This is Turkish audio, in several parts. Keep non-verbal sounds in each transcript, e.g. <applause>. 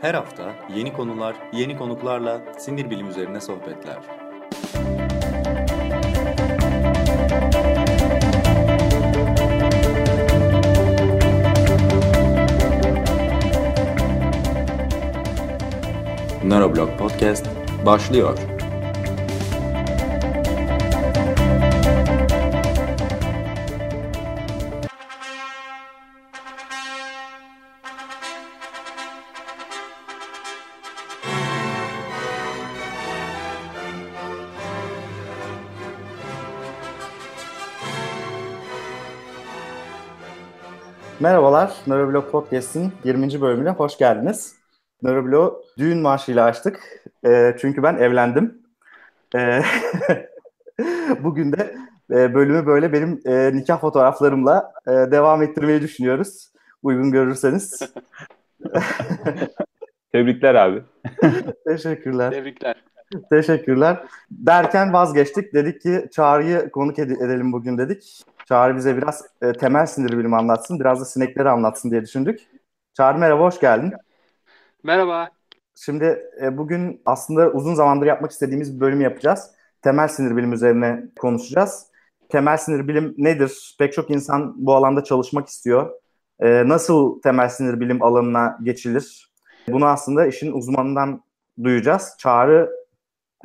Her hafta yeni konular, yeni konuklarla sinir bilim üzerine sohbetler. Neuroblog Podcast başlıyor. Neuroblog Podcast'in 20. bölümüne hoş geldiniz. Neuroblog düğün marşıyla açtık. E, çünkü ben evlendim. E, <laughs> bugün de e, bölümü böyle benim e, nikah fotoğraflarımla e, devam ettirmeyi düşünüyoruz. Uygun görürseniz. <laughs> Tebrikler abi. <laughs> Teşekkürler. Tebrikler. Teşekkürler. Derken vazgeçtik. Dedik ki Çağrı'yı konuk ed- edelim bugün dedik. Çağrı bize biraz e, temel sinir bilimi anlatsın. Biraz da sinekleri anlatsın diye düşündük. Çağrı merhaba, hoş geldin. Merhaba. Şimdi e, bugün aslında uzun zamandır yapmak istediğimiz bir bölüm yapacağız. Temel sinir bilim üzerine konuşacağız. Temel sinir bilim nedir? Pek çok insan bu alanda çalışmak istiyor. E, nasıl temel sinir bilim alanına geçilir? Bunu aslında işin uzmanından duyacağız. Çağrı,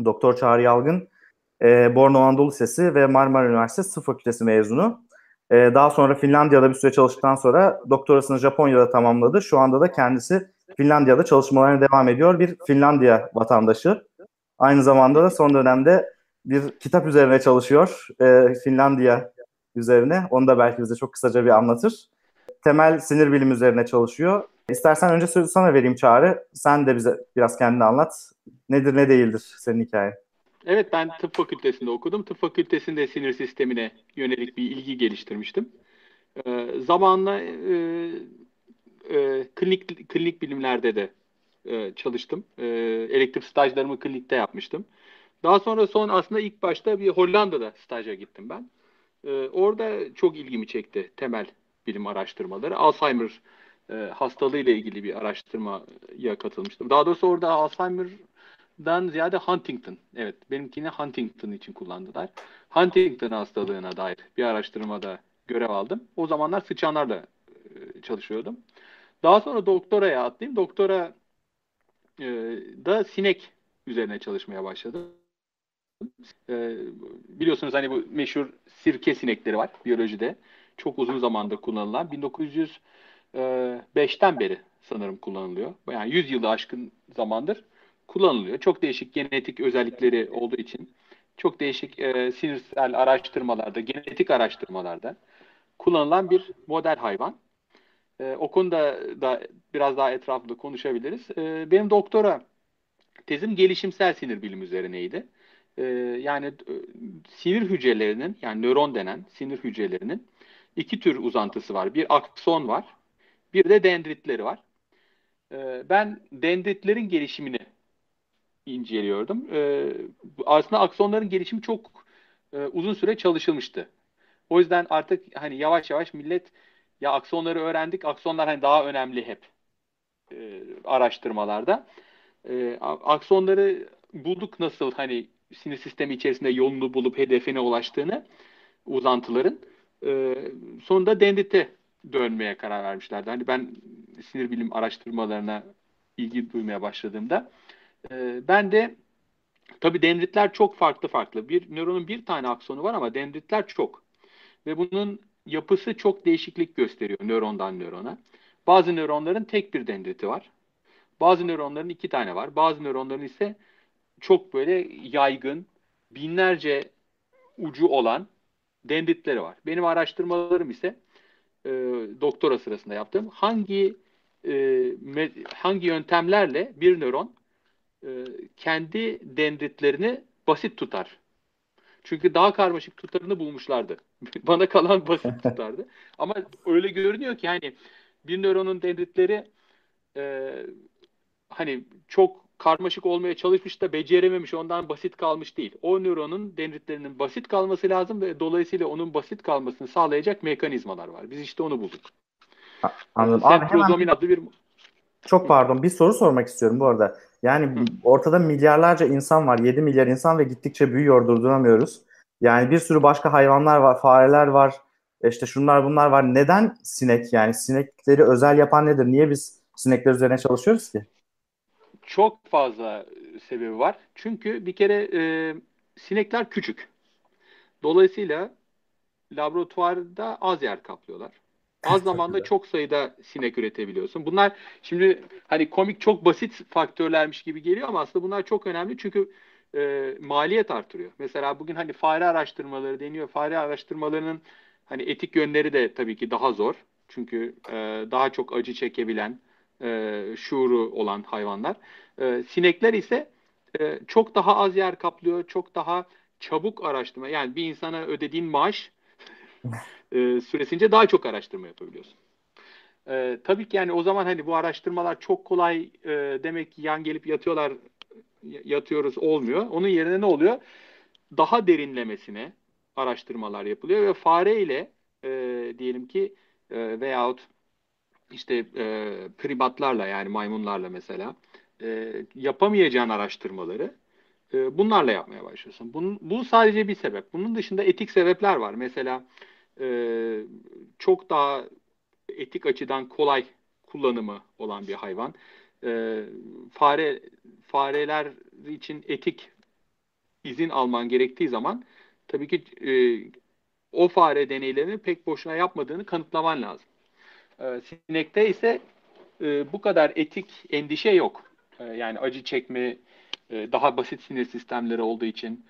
Doktor Çağrı Yalgın, e, Bornova Anadolu Lisesi ve Marmara Üniversitesi Tıp Fakültesi mezunu. E, daha sonra Finlandiya'da bir süre çalıştıktan sonra doktorasını Japonya'da tamamladı. Şu anda da kendisi Finlandiya'da çalışmalarına devam ediyor. Bir Finlandiya vatandaşı. Aynı zamanda da son dönemde bir kitap üzerine çalışıyor. E, Finlandiya üzerine. Onu da belki bize çok kısaca bir anlatır. Temel sinir bilimi üzerine çalışıyor. İstersen önce sözü sana vereyim Çağrı. Sen de bize biraz kendini anlat. Nedir ne değildir senin hikayen? Evet ben tıp fakültesinde okudum. Tıp fakültesinde sinir sistemine yönelik bir ilgi geliştirmiştim. Ee, zamanla e, e, klinik klinik bilimlerde de e, çalıştım. E, elektrik stajlarımı klinikte yapmıştım. Daha sonra son aslında ilk başta bir Hollanda'da staja gittim ben. E, orada çok ilgimi çekti temel bilim araştırmaları. Alzheimer e, hastalığı ile ilgili bir araştırmaya katılmıştım. Daha doğrusu orada Alzheimer'dan ziyade Huntington. Evet, benimkini Huntington için kullandılar. Huntington hastalığına dair bir araştırmada görev aldım. O zamanlar sıçanlarla e, çalışıyordum. Daha sonra doktoraya atlayayım. Doktora e, da sinek üzerine çalışmaya başladım. E, biliyorsunuz hani bu meşhur sirke sinekleri var biyolojide. Çok uzun zamandır kullanılan. 1905'ten beri sanırım kullanılıyor. Yani 100 yılı aşkın zamandır kullanılıyor. Çok değişik genetik özellikleri olduğu için çok değişik e, sinirsel araştırmalarda, genetik araştırmalarda kullanılan bir model hayvan. E, o konuda da biraz daha etraflı konuşabiliriz. E, benim doktora tezim gelişimsel sinir bilim üzerineydi. E, yani e, sinir hücrelerinin, yani nöron denen sinir hücrelerinin iki tür uzantısı var. Bir akson var, bir de dendritleri var. E, ben dendritlerin gelişimini inceliyordum. E, aslında aksonların gelişimi çok e, uzun süre çalışılmıştı. O yüzden artık hani yavaş yavaş millet ya aksonları öğrendik, aksonlar hani daha önemli hep e, araştırmalarda. E, aksonları bulduk nasıl hani sinir sistemi içerisinde yolunu bulup hedefine ulaştığını uzantıların. E, sonunda dendrite dönmeye karar vermişlerdi. Hani ben sinir bilim araştırmalarına ilgi duymaya başladığımda e, ben de tabii dendritler çok farklı farklı. Bir nöronun bir tane aksonu var ama dendritler çok. Ve bunun yapısı çok değişiklik gösteriyor nörondan nörona. Bazı nöronların tek bir dendriti var. Bazı nöronların iki tane var. Bazı nöronların ise çok böyle yaygın, binlerce ucu olan dendritleri var. Benim araştırmalarım ise e, doktora sırasında yaptığım hangi e, me, hangi yöntemlerle bir nöron e, kendi dendritlerini basit tutar. Çünkü daha karmaşık tutarını bulmuşlardı. <laughs> Bana kalan basit tutardı. <laughs> Ama öyle görünüyor ki hani bir nöronun dendritleri e, hani çok karmaşık olmaya çalışmış da becerememiş ondan basit kalmış değil. O nöronun dendritlerinin basit kalması lazım ve dolayısıyla onun basit kalmasını sağlayacak mekanizmalar var. Biz işte onu bulduk. Anladım. Sentrozomin adlı bir Çok pardon bir soru sormak istiyorum bu arada. Yani Hı. ortada milyarlarca insan var. 7 milyar insan ve gittikçe büyüyor durduramıyoruz. Yani bir sürü başka hayvanlar var, fareler var. işte şunlar bunlar var. Neden sinek yani sinekleri özel yapan nedir? Niye biz sinekler üzerine çalışıyoruz ki? Çok fazla sebebi var. Çünkü bir kere e, sinekler küçük. Dolayısıyla laboratuvarda az yer kaplıyorlar. Az zamanda çok sayıda sinek üretebiliyorsun. Bunlar şimdi hani komik çok basit faktörlermiş gibi geliyor ama aslında bunlar çok önemli çünkü e, maliyet artırıyor. Mesela bugün hani fare araştırmaları deniyor. Fare araştırmalarının hani etik yönleri de tabii ki daha zor. Çünkü e, daha çok acı çekebilen, e, şuuru olan hayvanlar. E, sinekler ise e, çok daha az yer kaplıyor, çok daha çabuk araştırma. Yani bir insana ödediğin maaş e, süresince daha çok araştırma yapabiliyorsun. E, tabii ki yani o zaman hani bu araştırmalar çok kolay e, demek ki yan gelip yatıyorlar yatıyoruz olmuyor. Onun yerine ne oluyor? Daha derinlemesine araştırmalar yapılıyor ve fare ile e, diyelim ki e, veyahut işte e, primatlarla yani maymunlarla mesela e, yapamayacağın araştırmaları e, bunlarla yapmaya başlıyorsun. Bunun, bu sadece bir sebep. Bunun dışında etik sebepler var. Mesela e, çok daha etik açıdan kolay kullanımı olan bir hayvan. E, fare fareler için etik izin alman gerektiği zaman tabii ki e, o fare deneylerini pek boşuna yapmadığını kanıtlaman lazım. E, sinekte ise e, bu kadar etik endişe yok. E, yani acı çekme e, daha basit sinir sistemleri olduğu için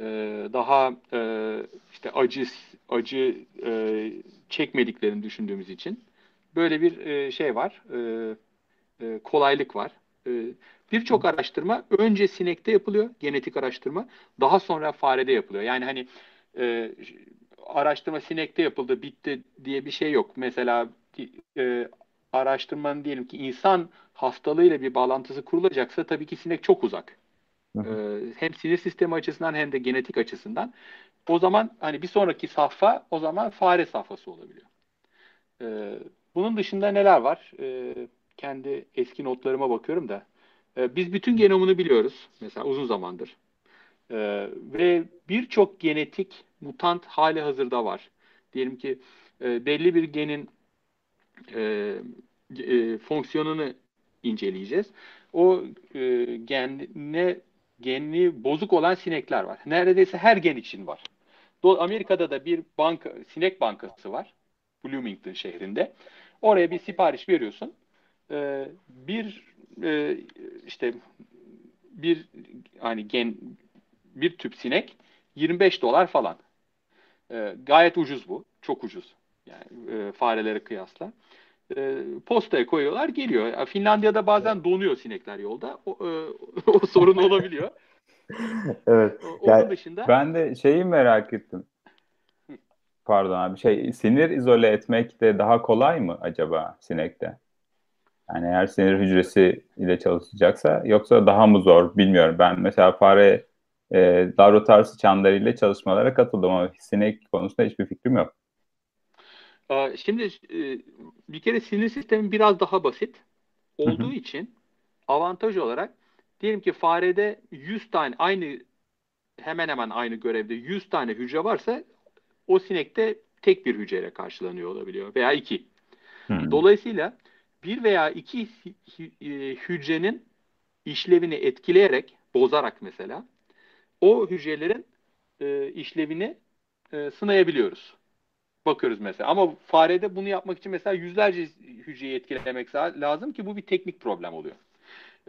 e, daha e, işte acı acı e, çekmediklerini düşündüğümüz için böyle bir e, şey var. E, e, kolaylık var. E, Birçok araştırma önce sinekte yapılıyor, genetik araştırma. Daha sonra farede yapılıyor. Yani hani e, araştırma sinekte yapıldı, bitti diye bir şey yok. Mesela e, araştırmanın diyelim ki insan hastalığıyla bir bağlantısı kurulacaksa tabii ki sinek çok uzak. Hı hı. E, hem sinir sistemi açısından hem de genetik açısından. O zaman hani bir sonraki safha o zaman fare safhası olabiliyor. E, bunun dışında neler var? E, kendi eski notlarıma bakıyorum da. E, biz bütün genomunu biliyoruz. Mesela uzun zamandır. E, ve birçok genetik mutant hali hazırda var. Diyelim ki e, belli bir genin e, e, fonksiyonunu inceleyeceğiz. O e, genine genli bozuk olan sinekler var. Neredeyse her gen için var. Amerika'da da bir banka, sinek bankası var. Bloomington şehrinde. Oraya bir sipariş veriyorsun. Ee, bir e, işte bir hani gen bir tüp sinek 25 dolar falan. Ee, gayet ucuz bu. Çok ucuz. Yani e, farelere kıyasla. E, postaya koyuyorlar geliyor. Yani Finlandiya'da bazen donuyor sinekler yolda. O, e, <laughs> o sorun olabiliyor. <laughs> evet. Onun yani, dışında ben de şeyi merak ettim. Pardon abi şey sinir izole etmek de daha kolay mı acaba sinekte? Yani eğer sinir hücresi ile çalışacaksa yoksa daha mı zor bilmiyorum. Ben mesela fare e, laboratuvar sıçanlarıyla çalışmalara katıldım ama sinek konusunda hiçbir fikrim yok. Şimdi e, bir kere sinir sistemi biraz daha basit olduğu için avantaj olarak diyelim ki farede 100 tane aynı hemen hemen aynı görevde 100 tane hücre varsa o sinekte tek bir hücreyle karşılanıyor olabiliyor veya iki. Hmm. Dolayısıyla bir veya iki e, hücrenin işlevini etkileyerek, bozarak mesela o hücrelerin e, işlevini e, sınayabiliyoruz. Bakıyoruz mesela. Ama farede bunu yapmak için mesela yüzlerce hücreyi etkilemek lazım ki bu bir teknik problem oluyor.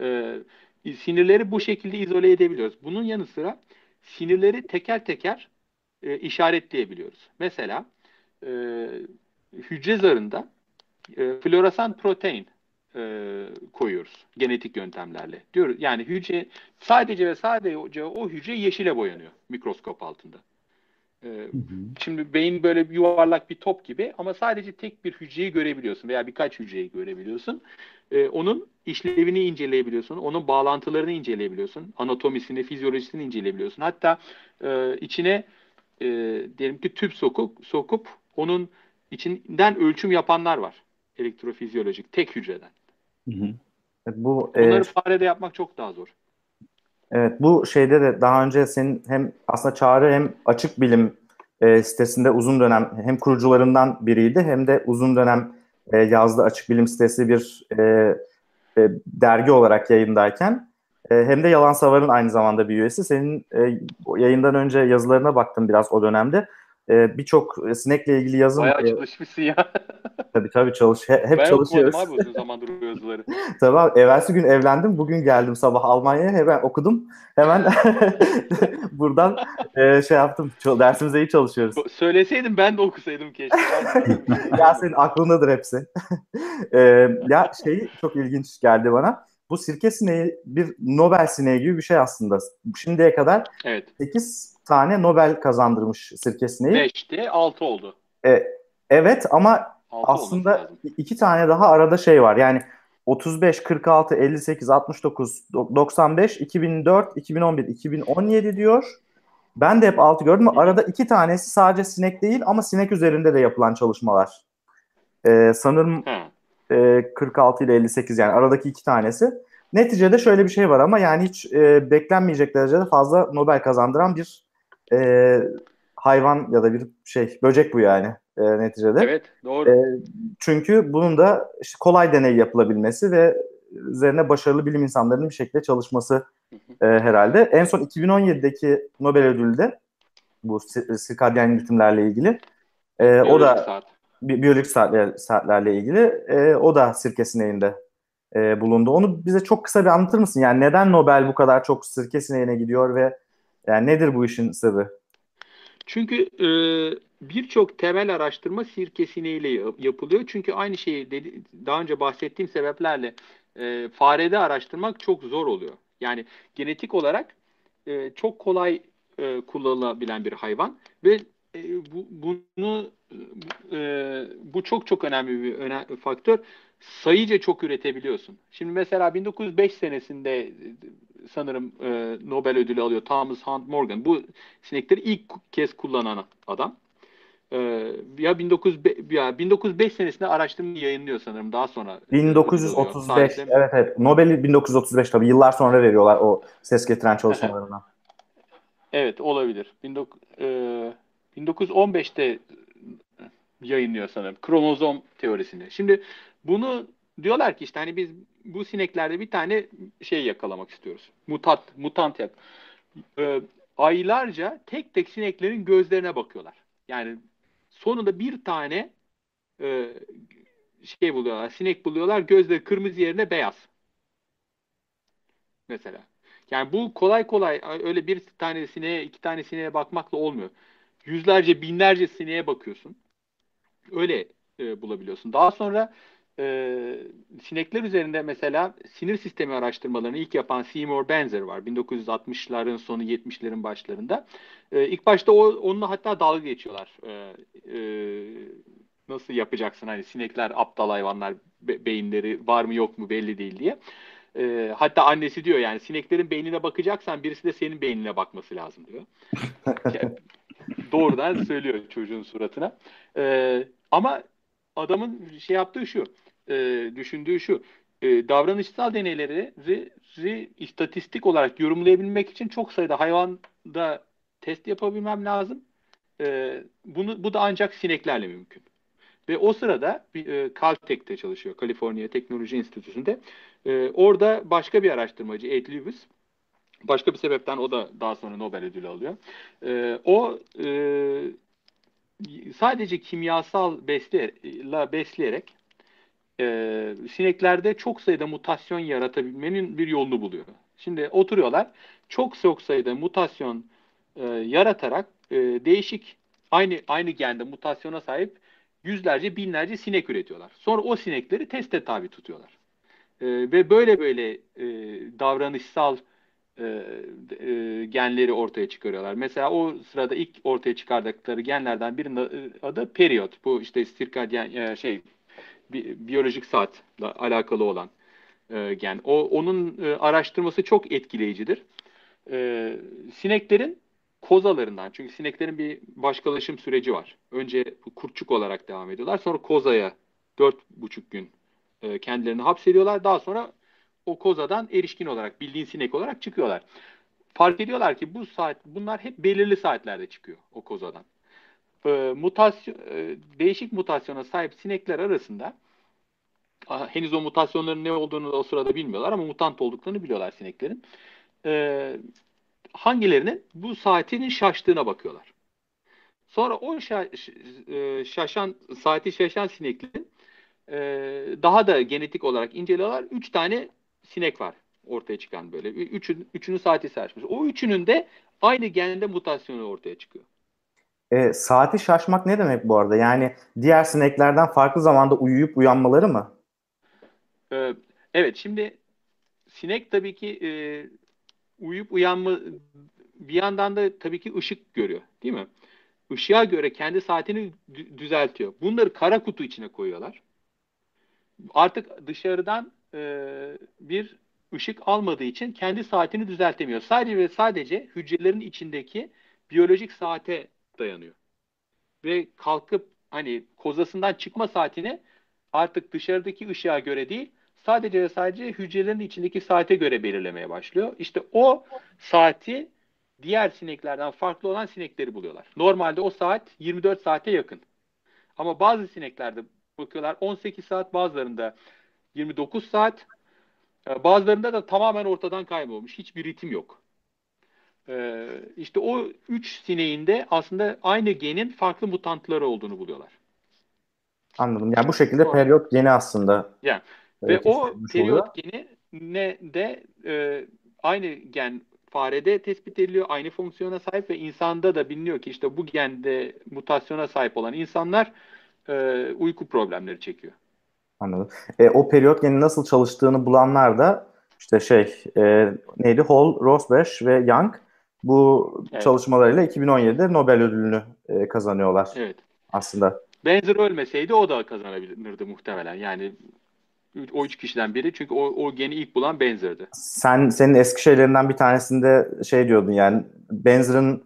E, sinirleri bu şekilde izole edebiliyoruz. Bunun yanı sıra sinirleri teker teker e, işaretleyebiliyoruz. Mesela e, hücre zarında e, floresan protein e, koyuyoruz genetik yöntemlerle. Diyoruz yani hücre sadece ve sadece o hücre yeşile boyanıyor mikroskop altında. Ee, hı hı. Şimdi beyin böyle bir yuvarlak bir top gibi ama sadece tek bir hücreyi görebiliyorsun veya birkaç hücreyi görebiliyorsun. Ee, onun işlevini inceleyebiliyorsun, onun bağlantılarını inceleyebiliyorsun, anatomisini, fizyolojisini inceleyebiliyorsun. Hatta e, içine e, diyelim ki tüp sokup sokup onun içinden ölçüm yapanlar var elektrofizyolojik tek hücreden. Hı hı. Bu e, Bunları farede yapmak çok daha zor. Evet, bu şeyde de daha önce senin hem aslında Çağrı hem Açık Bilim e, sitesinde uzun dönem hem kurucularından biriydi hem de uzun dönem e, yazdığı Açık Bilim sitesi bir e, e, dergi olarak yayındayken e, hem de Yalan Savar'ın aynı zamanda bir üyesi. Senin e, yayından önce yazılarına baktım biraz o dönemde. E, Birçok sinekle ilgili yazım... Bayağı e, çalışmışsın ya. <laughs> tabii tabii çalış, he- hep ben çalışıyoruz. okumadım abi uzun <laughs> zamandır o yazıları. Tamam. Evvelsi gün evlendim. Bugün geldim sabah Almanya'ya. Hemen okudum. Hemen <laughs> buradan e, şey yaptım. Dersimize iyi çalışıyoruz. Söyleseydin ben de okusaydım keşke. ya senin aklındadır hepsi. E, ya şey çok ilginç geldi bana. Bu sirke sineği bir Nobel sineği gibi bir şey aslında. Şimdiye kadar evet. 8 tane Nobel kazandırmış sirke sineği. 5'te 6 oldu. E, evet ama 6 aslında iki tane daha arada şey var. Yani 35, 46, 58, 69, 95, 2004, 2011, 2017 diyor. Ben de hep 6 gördüm. Arada iki tanesi sadece sinek değil ama sinek üzerinde de yapılan çalışmalar. Ee, sanırım e, 46 ile 58 yani aradaki iki tanesi. Neticede şöyle bir şey var ama yani hiç e, beklenmeyecek derecede fazla Nobel kazandıran bir e, hayvan ya da bir şey böcek bu yani e, neticede. Evet doğru. E, çünkü bunun da işte kolay deney yapılabilmesi ve üzerine başarılı bilim insanlarının bir şekilde çalışması e, herhalde. En son 2017'deki Nobel ödülü de bu sirkadyen ritimlerle ilgili. E, o da saat. bi- biyolojik saatler, saatlerle ilgili. E, o da sirke sineğinde e, bulundu. Onu bize çok kısa bir anlatır mısın? Yani neden Nobel bu kadar çok sirke sineğine gidiyor ve yani nedir bu işin sırrı? Çünkü e, birçok temel araştırma sirke sineğiyle yapılıyor. Çünkü aynı şeyi dedi, daha önce bahsettiğim sebeplerle e, farede araştırmak çok zor oluyor. Yani genetik olarak e, çok kolay e, kullanılabilen bir hayvan ve e, bu, bunu e, bu çok çok önemli bir önemli faktör. Sayıca çok üretebiliyorsun. Şimdi mesela 1905 senesinde sanırım e, Nobel ödülü alıyor Thomas Hunt Morgan. Bu sinekleri ilk kez kullanan adam. E, ya 1905, ya 1905 senesinde araştırma yayınlıyor sanırım daha sonra. 1935 evet evet Nobel'i 1935 tabii yıllar sonra veriyorlar o ses getiren çalışmalarına. <laughs> evet olabilir. 19, e, 1915'te yayınlıyor sanırım kromozom teorisini. Şimdi bunu diyorlar ki işte hani biz bu sineklerde bir tane şey yakalamak istiyoruz. Mutat, mutant yak. Ee, aylarca tek tek sineklerin gözlerine bakıyorlar. Yani sonunda bir tane e, şey buluyorlar, sinek buluyorlar. Gözleri kırmızı yerine beyaz. Mesela. Yani bu kolay kolay öyle bir tane sineğe, iki tane sineğe bakmakla olmuyor. Yüzlerce, binlerce sineğe bakıyorsun. Öyle e, bulabiliyorsun. Daha sonra e, sinekler üzerinde mesela sinir sistemi araştırmalarını ilk yapan Seymour Benzer var. 1960'ların sonu 70'lerin başlarında. E, ilk başta o, onunla hatta dalga geçiyorlar. E, e, nasıl yapacaksın hani sinekler aptal hayvanlar be, beyinleri var mı yok mu belli değil diye. E, hatta annesi diyor yani sineklerin beynine bakacaksan birisi de senin beynine bakması lazım diyor. <laughs> yani, doğrudan söylüyor çocuğun suratına. E, ama adamın şey yaptığı şu, e, düşündüğü şu, e, davranışsal deneyleri ri, istatistik olarak yorumlayabilmek için çok sayıda hayvanda test yapabilmem lazım. E, bunu bu da ancak sineklerle mümkün. Ve o sırada e, Caltech'te çalışıyor, Kaliforniya Teknoloji Enstitüsü'nde. E, orada başka bir araştırmacı, Ed Lewis, başka bir sebepten o da daha sonra Nobel ödülü alıyor. E, o e, sadece kimyasal besle, besleyerek e, sineklerde çok sayıda mutasyon yaratabilmenin bir yolunu buluyor. Şimdi oturuyorlar çok çok sayıda mutasyon e, yaratarak e, değişik aynı aynı gende mutasyona sahip yüzlerce binlerce sinek üretiyorlar. Sonra o sinekleri teste tabi tutuyorlar. E, ve böyle böyle e, davranışsal e, e, genleri ortaya çıkarıyorlar. Mesela o sırada ilk ortaya çıkardıkları genlerden birinin adı periyot. Bu işte sirkadyen e, şey bi, biyolojik saatle alakalı olan e, gen. O onun e, araştırması çok etkileyicidir. E, sineklerin kozalarından çünkü sineklerin bir başkalaşım süreci var. Önce kurtçuk olarak devam ediyorlar. Sonra kozaya dört buçuk gün e, kendilerini hapsediyorlar. Daha sonra o kozadan erişkin olarak bildiğin sinek olarak çıkıyorlar. Fark ediyorlar ki bu saat bunlar hep belirli saatlerde çıkıyor o kozadan. E, mutasyon e, değişik mutasyona sahip sinekler arasında henüz o mutasyonların ne olduğunu o sırada bilmiyorlar ama mutant olduklarını biliyorlar sineklerin. E, hangilerinin bu saatinin şaştığına bakıyorlar. Sonra o e, şaşan saati şaşan sineklerin e, daha da genetik olarak inceliyorlar. Üç tane sinek var ortaya çıkan böyle. Üçün, üçünün saati şaşmış. O üçünün de aynı gende mutasyonu ortaya çıkıyor. E, saati şaşmak ne demek bu arada? Yani diğer sineklerden farklı zamanda uyuyup uyanmaları mı? E, evet şimdi sinek tabii ki e, uyuyup uyanma bir yandan da tabii ki ışık görüyor değil mi? Işığa göre kendi saatini düzeltiyor. Bunları kara kutu içine koyuyorlar. Artık dışarıdan e, bir ışık almadığı için kendi saatini düzeltemiyor. Sadece ve sadece hücrelerin içindeki biyolojik saate dayanıyor. Ve kalkıp hani kozasından çıkma saatini artık dışarıdaki ışığa göre değil, sadece ve sadece hücrelerin içindeki saate göre belirlemeye başlıyor. İşte o saati diğer sineklerden farklı olan sinekleri buluyorlar. Normalde o saat 24 saate yakın. Ama bazı sineklerde bakıyorlar 18 saat, bazılarında 29 saat, e, bazılarında da tamamen ortadan kaybolmuş. Hiçbir ritim yok. Ee, işte o üç sineğinde aslında aynı genin farklı mutantları olduğunu buluyorlar. Anladım. Yani bu şekilde periyot geni aslında. Yani ve o periyot geni ne de e, aynı gen farede tespit ediliyor. Aynı fonksiyona sahip ve insanda da biliniyor ki işte bu gende mutasyona sahip olan insanlar e, uyku problemleri çekiyor. Anladım. E, o periyot geni nasıl çalıştığını bulanlar da işte şey e, neydi Hall, Rosbash ve Young bu evet. çalışmalarıyla 2017'de Nobel ödülünü e, kazanıyorlar. Evet. Aslında. Benzer ölmeseydi o da kazanabilirdi muhtemelen. Yani o üç kişiden biri. Çünkü o, o geni ilk bulan Benzer'di. Sen senin eski şeylerinden bir tanesinde şey diyordun yani Benzer'ın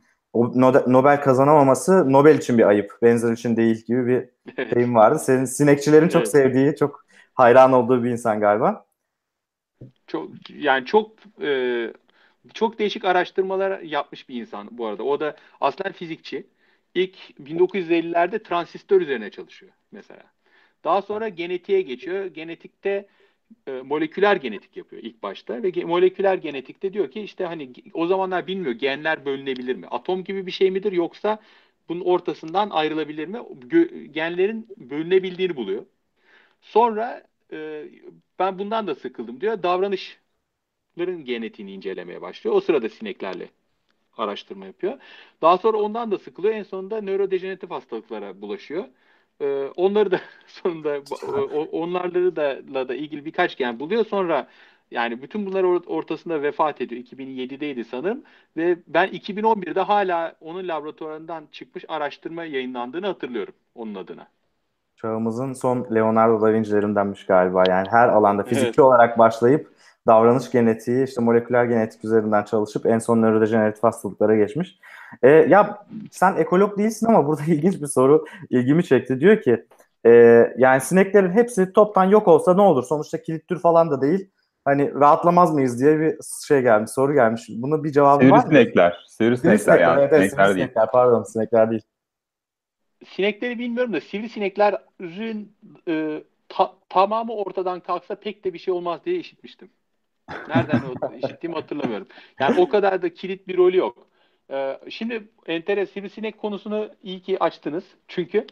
Nobel kazanamaması Nobel için bir ayıp. Benzer için değil gibi bir şeyim vardı. Senin sinekçilerin çok evet. sevdiği, çok hayran olduğu bir insan galiba. Çok yani çok e, çok değişik araştırmalar yapmış bir insan bu arada. O da aslen fizikçi. İlk 1950'lerde transistör üzerine çalışıyor mesela. Daha sonra genetiğe geçiyor. Genetikte e, moleküler genetik yapıyor ilk başta ve moleküler genetikte diyor ki işte hani o zamanlar bilmiyor genler bölünebilir mi? Atom gibi bir şey midir yoksa bunun ortasından ayrılabilir mi? Genlerin bölünebildiğini buluyor. Sonra e, ben bundan da sıkıldım diyor. Davranışların genetiğini incelemeye başlıyor. O sırada sineklerle araştırma yapıyor. Daha sonra ondan da sıkılıyor. En sonunda nörodejeneratif hastalıklara bulaşıyor. Ee, onları da <laughs> sonunda <laughs> onlarla da, da ilgili birkaç gen buluyor. Sonra yani bütün bunlar ortasında vefat ediyor. 2007'deydi sanırım. Ve ben 2011'de hala onun laboratuvarından çıkmış araştırma yayınlandığını hatırlıyorum onun adına. Çağımızın son Leonardo da Vinci'lerindenmiş galiba. Yani her alanda fizikçi evet. olarak başlayıp davranış genetiği, işte moleküler genetik üzerinden çalışıp en son nörodejeneratif hastalıklara geçmiş. E, ya sen ekolog değilsin ama burada <laughs> ilginç bir soru ilgimi çekti. Diyor ki e, yani sineklerin hepsi toptan yok olsa ne olur? Sonuçta kilit tür falan da değil. Hani rahatlamaz mıyız diye bir şey gelmiş, soru gelmiş. Bunun bir cevabı var mı? Sivrisinekler. Sivrisinekler yani. Evet, evet, sinekler, sinekler pardon sinekler değil. Sinekleri bilmiyorum da sivrisineklerin e, ta, tamamı ortadan kalksa pek de bir şey olmaz diye işitmiştim. Nereden işittiğimi hatırlamıyorum. Yani o kadar da kilit bir rolü yok. Ee, şimdi enteres sivrisinek konusunu iyi ki açtınız. Çünkü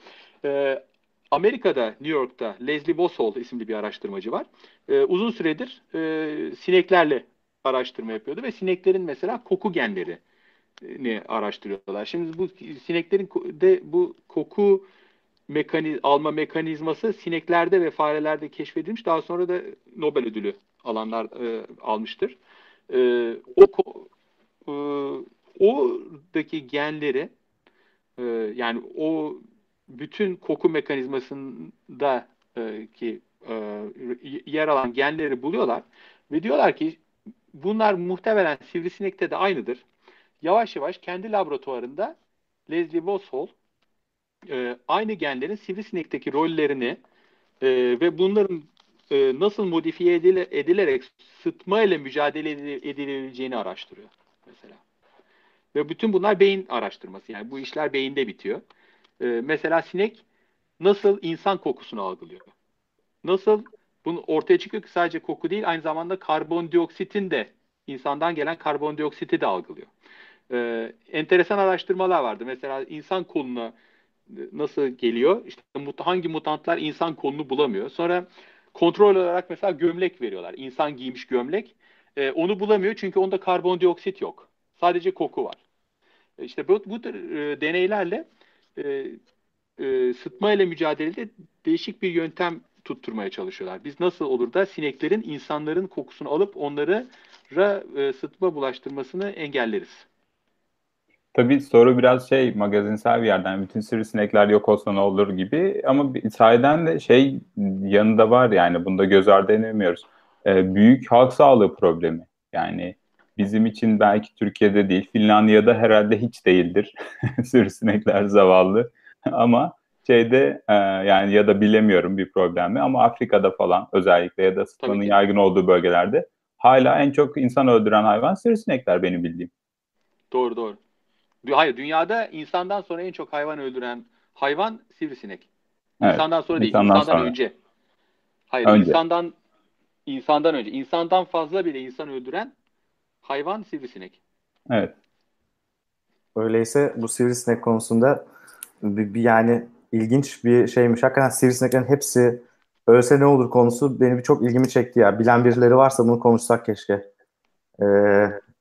e, Amerika'da, New York'ta Leslie Bossol isimli bir araştırmacı var. E, uzun süredir e, sineklerle araştırma yapıyordu ve sineklerin mesela koku genleri ne araştırıyorlar. Şimdi bu sineklerin de bu koku mekaniz alma mekanizması sineklerde ve farelerde keşfedilmiş. Daha sonra da Nobel ödülü alanlar e, almıştır. E, o e, oradaki genleri e, yani o bütün koku mekanizmasında e, ki e, yer alan genleri buluyorlar ve diyorlar ki bunlar muhtemelen sivrisinekte de aynıdır. Yavaş yavaş kendi laboratuvarında Leslie Boshol e, aynı genlerin sivrisinekteki rollerini ve bunların nasıl modifiye edile, edilerek sıtma ile mücadele edilebileceğini araştırıyor mesela. Ve bütün bunlar beyin araştırması. Yani bu işler beyinde bitiyor. E, mesela sinek nasıl insan kokusunu algılıyor? Nasıl bunu ortaya çıkıyor ki sadece koku değil aynı zamanda karbondioksitin de insandan gelen karbondioksiti de algılıyor. Ee, enteresan araştırmalar vardı. Mesela insan koluna nasıl geliyor? İşte hangi mutantlar insan kolunu bulamıyor. Sonra kontrol olarak mesela gömlek veriyorlar. İnsan giymiş gömlek. Ee, onu bulamıyor çünkü onda karbondioksit yok. Sadece koku var. İşte bu, bu e, deneylerle e, e, sıtma ile mücadelede değişik bir yöntem tutturmaya çalışıyorlar. Biz nasıl olur da sineklerin insanların kokusunu alıp onları e, sıtma bulaştırmasını engelleriz. Tabii soru biraz şey magazinsel bir yerden bütün sivrisinekler yok olsa ne olur gibi ama sahiden de şey yanında var yani bunda göz ardı edemiyoruz. Ee, büyük halk sağlığı problemi yani bizim için belki Türkiye'de değil Finlandiya'da herhalde hiç değildir <laughs> sivrisinekler zavallı ama şeyde e, yani ya da bilemiyorum bir problemi ama Afrika'da falan özellikle ya da sıtmanın yaygın olduğu bölgelerde hala en çok insan öldüren hayvan sivrisinekler benim bildiğim. Doğru doğru. Hayır dünyada insandan sonra en çok hayvan öldüren hayvan sivrisinek. Evet, insandan sonra değil, insandan, insandan sonra. önce. Hayır, önce. insandan insandan önce. İnsandan fazla bile insan öldüren hayvan sivrisinek. Evet. Öyleyse bu sivrisinek konusunda bir, bir yani ilginç bir şeymiş. Hakikaten sivrisineklerin hepsi ölse ne olur konusu beni çok ilgimi çekti ya. Bilen birileri varsa bunu konuşsak keşke. Ee,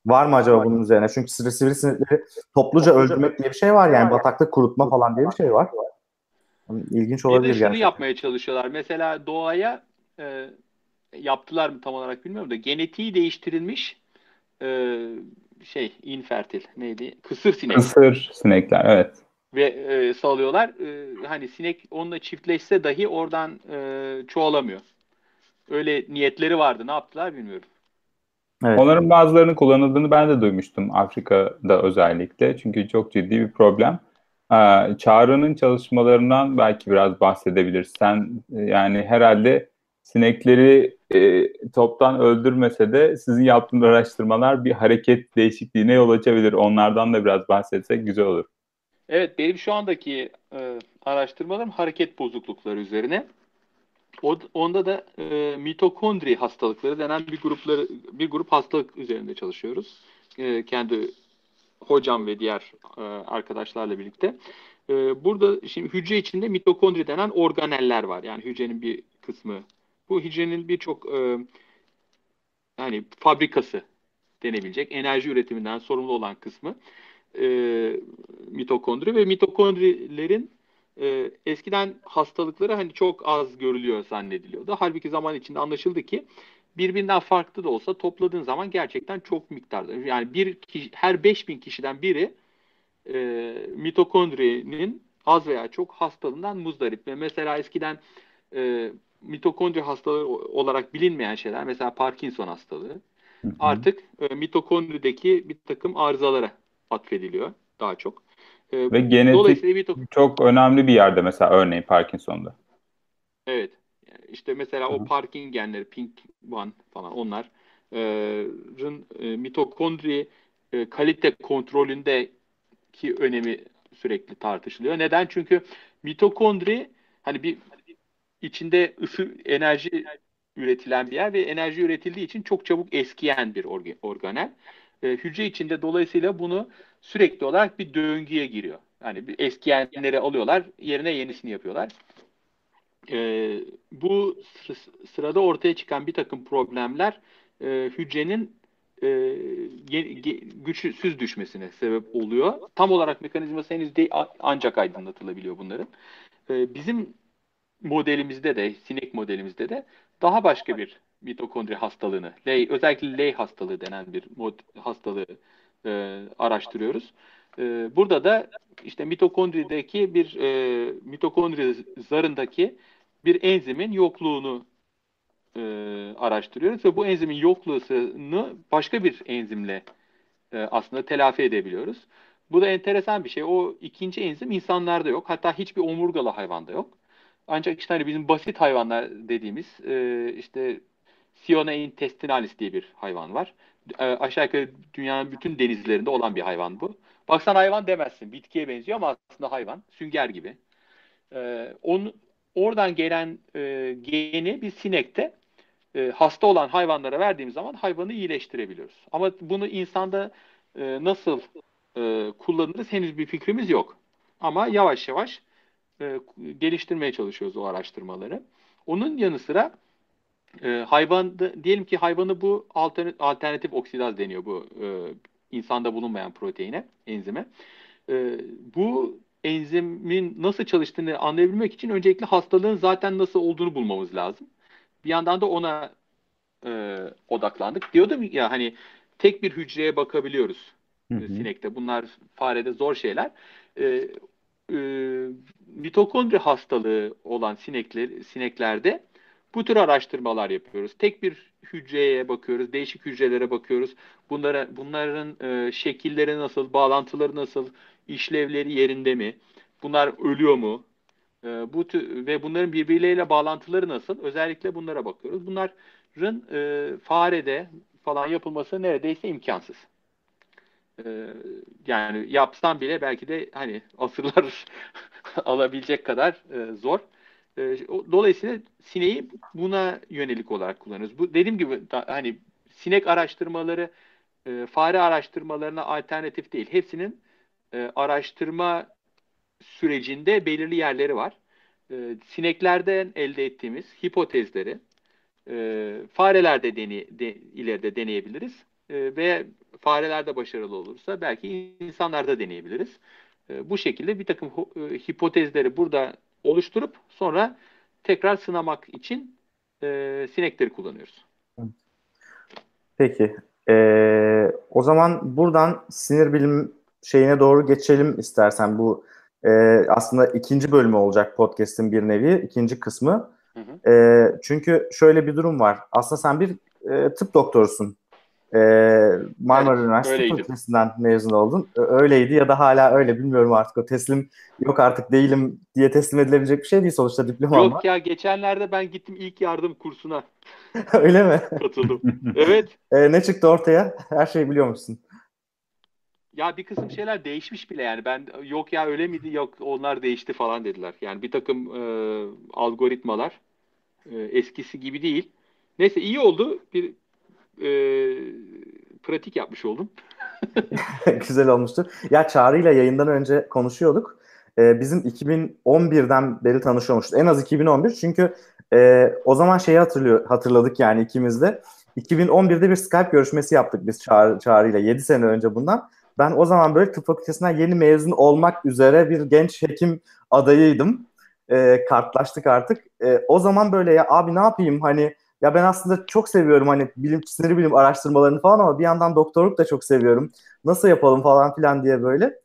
var mı acaba bunun üzerine? Çünkü sivri sivrisinekleri topluca öldürmek diye bir şey var yani. Bataklık kurutma falan diye bir şey var. İlginç olabilir gerçekten. Şunu yapmaya çalışıyorlar. Mesela doğaya e, yaptılar mı tam olarak bilmiyorum da genetiği değiştirilmiş e, şey infertil neydi? Kısır sinek. Kısır sinekler evet ve e, salıyorlar. E, hani sinek onunla çiftleşse dahi oradan e, çoğalamıyor. Öyle niyetleri vardı. Ne yaptılar bilmiyorum. Evet. Onların bazılarının kullanıldığını ben de duymuştum Afrika'da özellikle. Çünkü çok ciddi bir problem. Ee, Çağrı'nın çalışmalarından belki biraz bahsedebilirsen. Yani herhalde sinekleri e, toptan öldürmese de sizin yaptığınız araştırmalar bir hareket değişikliğine yol açabilir. Onlardan da biraz bahsetsek güzel olur. Evet, benim şu andaki e, araştırmalarım hareket bozuklukları üzerine. O, onda da e, mitokondri hastalıkları denen bir grupları bir grup hastalık üzerinde çalışıyoruz. E, kendi hocam ve diğer e, arkadaşlarla birlikte. E, burada şimdi hücre içinde mitokondri denen organeller var. Yani hücrenin bir kısmı. Bu hücrenin birçok e, yani fabrikası denebilecek enerji üretiminden sorumlu olan kısmı e, mitokondri ve mitokondrilerin e, eskiden hastalıkları hani çok az görülüyor zannediliyordu. Halbuki zaman içinde anlaşıldı ki birbirinden farklı da olsa topladığın zaman gerçekten çok miktarda. Yani bir kişi, her 5000 kişiden biri e, mitokondrinin az veya çok hastalığından muzdarip. Ve mesela eskiden e, mitokondri hastalığı olarak bilinmeyen şeyler mesela Parkinson hastalığı hı hı. artık e, mitokondrideki bir takım arızalara atfediliyor daha çok. Ee, Ve genetik bir çok önemli bir yerde mesela örneğin Parkinson'da. Evet. İşte mesela Hı-hı. o Parkin genleri, Pink One falan onların e, mitokondri e, kalite kontrolündeki önemi sürekli tartışılıyor. Neden? Çünkü mitokondri hani bir içinde ısı enerji üretilen bir yer ve enerji üretildiği için çok çabuk eskiyen bir organel e, hücre içinde dolayısıyla bunu sürekli olarak bir döngüye giriyor. Yani bir eskiyenleri alıyorlar, yerine yenisini yapıyorlar. E, bu sırada ortaya çıkan bir takım problemler e, hücrenin e, güçsüz düşmesine sebep oluyor. Tam olarak mekanizması henüz değil ancak aydınlatılabiliyor bunların. E, bizim modelimizde de, sinek modelimizde de daha başka bir mitokondri hastalığını, Ley, özellikle Ley hastalığı denen bir mod, hastalığı e, araştırıyoruz. E, burada da işte mitokondrideki bir e, mitokondri zarındaki bir enzimin yokluğunu e, araştırıyoruz ve bu enzimin yokluğunu başka bir enzimle e, aslında telafi edebiliyoruz. Bu da enteresan bir şey. O ikinci enzim insanlarda yok. Hatta hiçbir omurgalı hayvanda yok. Ancak işte hani bizim basit hayvanlar dediğimiz e, işte Siona intestinalis diye bir hayvan var. E, aşağı yukarı dünyanın bütün denizlerinde olan bir hayvan bu. Baksan hayvan demezsin. Bitkiye benziyor ama aslında hayvan. Sünger gibi. E, onun, oradan gelen e, geni bir sinekte e, hasta olan hayvanlara verdiğimiz zaman hayvanı iyileştirebiliyoruz. Ama bunu insanda e, nasıl e, kullanırız henüz bir fikrimiz yok. Ama yavaş yavaş e, geliştirmeye çalışıyoruz o araştırmaları. Onun yanı sıra e, hayvan diyelim ki hayvanı bu alternatif, alternatif oksidaz deniyor bu e, insanda bulunmayan proteine, enzime. E, bu enzimin nasıl çalıştığını anlayabilmek için öncelikle hastalığın zaten nasıl olduğunu bulmamız lazım. Bir yandan da ona e, odaklandık. Diyordum ya hani tek bir hücreye bakabiliyoruz hı hı. sinekte. Bunlar farede zor şeyler. E, e, mitokondri hastalığı olan sinekler, sineklerde bu tür araştırmalar yapıyoruz. Tek bir hücreye bakıyoruz, değişik hücrelere bakıyoruz. Bunlara, bunların e, şekilleri nasıl, bağlantıları nasıl, işlevleri yerinde mi? Bunlar ölüyor mu? E, bu tür, ve bunların birbirleriyle bağlantıları nasıl? Özellikle bunlara bakıyoruz. Bunların e, farede falan yapılması neredeyse imkansız. E, yani yapsam bile belki de hani asırlar <laughs> alabilecek kadar e, zor. E, dolayısıyla sineği buna yönelik olarak kullanıyoruz. Bu dediğim gibi da, hani sinek araştırmaları e, fare araştırmalarına alternatif değil. Hepsinin e, araştırma sürecinde belirli yerleri var. E, sineklerden elde ettiğimiz hipotezleri e, farelerde dene, de, ileride deneyebiliriz. E, ve farelerde başarılı olursa belki insanlarda deneyebiliriz. E, bu şekilde bir takım e, hipotezleri burada oluşturup sonra tekrar sınamak için e, sinekleri kullanıyoruz. Peki. Ee, o zaman buradan sinir bilim şeyine doğru geçelim istersen. Bu e, aslında ikinci bölümü olacak podcast'in bir nevi, ikinci kısmı. Hı hı. E, çünkü şöyle bir durum var. Aslında sen bir e, tıp doktorusun. E, Marmara evet, Üniversitesi Fakültesinden mezun oldun. Öyleydi ya da hala öyle bilmiyorum artık. O teslim yok artık değilim diye teslim edilebilecek bir şey değil sonuçta diploma Yok ama. ya geçenlerde ben gittim ilk yardım kursuna. <laughs> öyle mi? Katıldım. <laughs> evet. E, ne çıktı ortaya? Her şeyi biliyor musun? Ya bir kısım şeyler değişmiş bile yani ben yok ya öyle miydi yok onlar değişti falan dediler. Yani bir takım e, algoritmalar e, eskisi gibi değil. Neyse iyi oldu. Bir e, pratik yapmış oldum. <laughs> Güzel olmuştur. Ya Çağrı ile yayından önce konuşuyorduk. Ee, bizim 2011'den beri tanışıyormuşuz. En az 2011 çünkü e, o zaman şeyi hatırlıyor, hatırladık yani ikimiz de. 2011'de bir Skype görüşmesi yaptık biz Çağrı, Çağrı ile 7 sene önce bundan. Ben o zaman böyle tıp fakültesinden yeni mezun olmak üzere bir genç hekim adayıydım. E, kartlaştık artık. E, o zaman böyle ya abi ne yapayım hani ya ben aslında çok seviyorum hani bilim sinir bilim araştırmalarını falan ama bir yandan doktorluk da çok seviyorum. Nasıl yapalım falan filan diye böyle.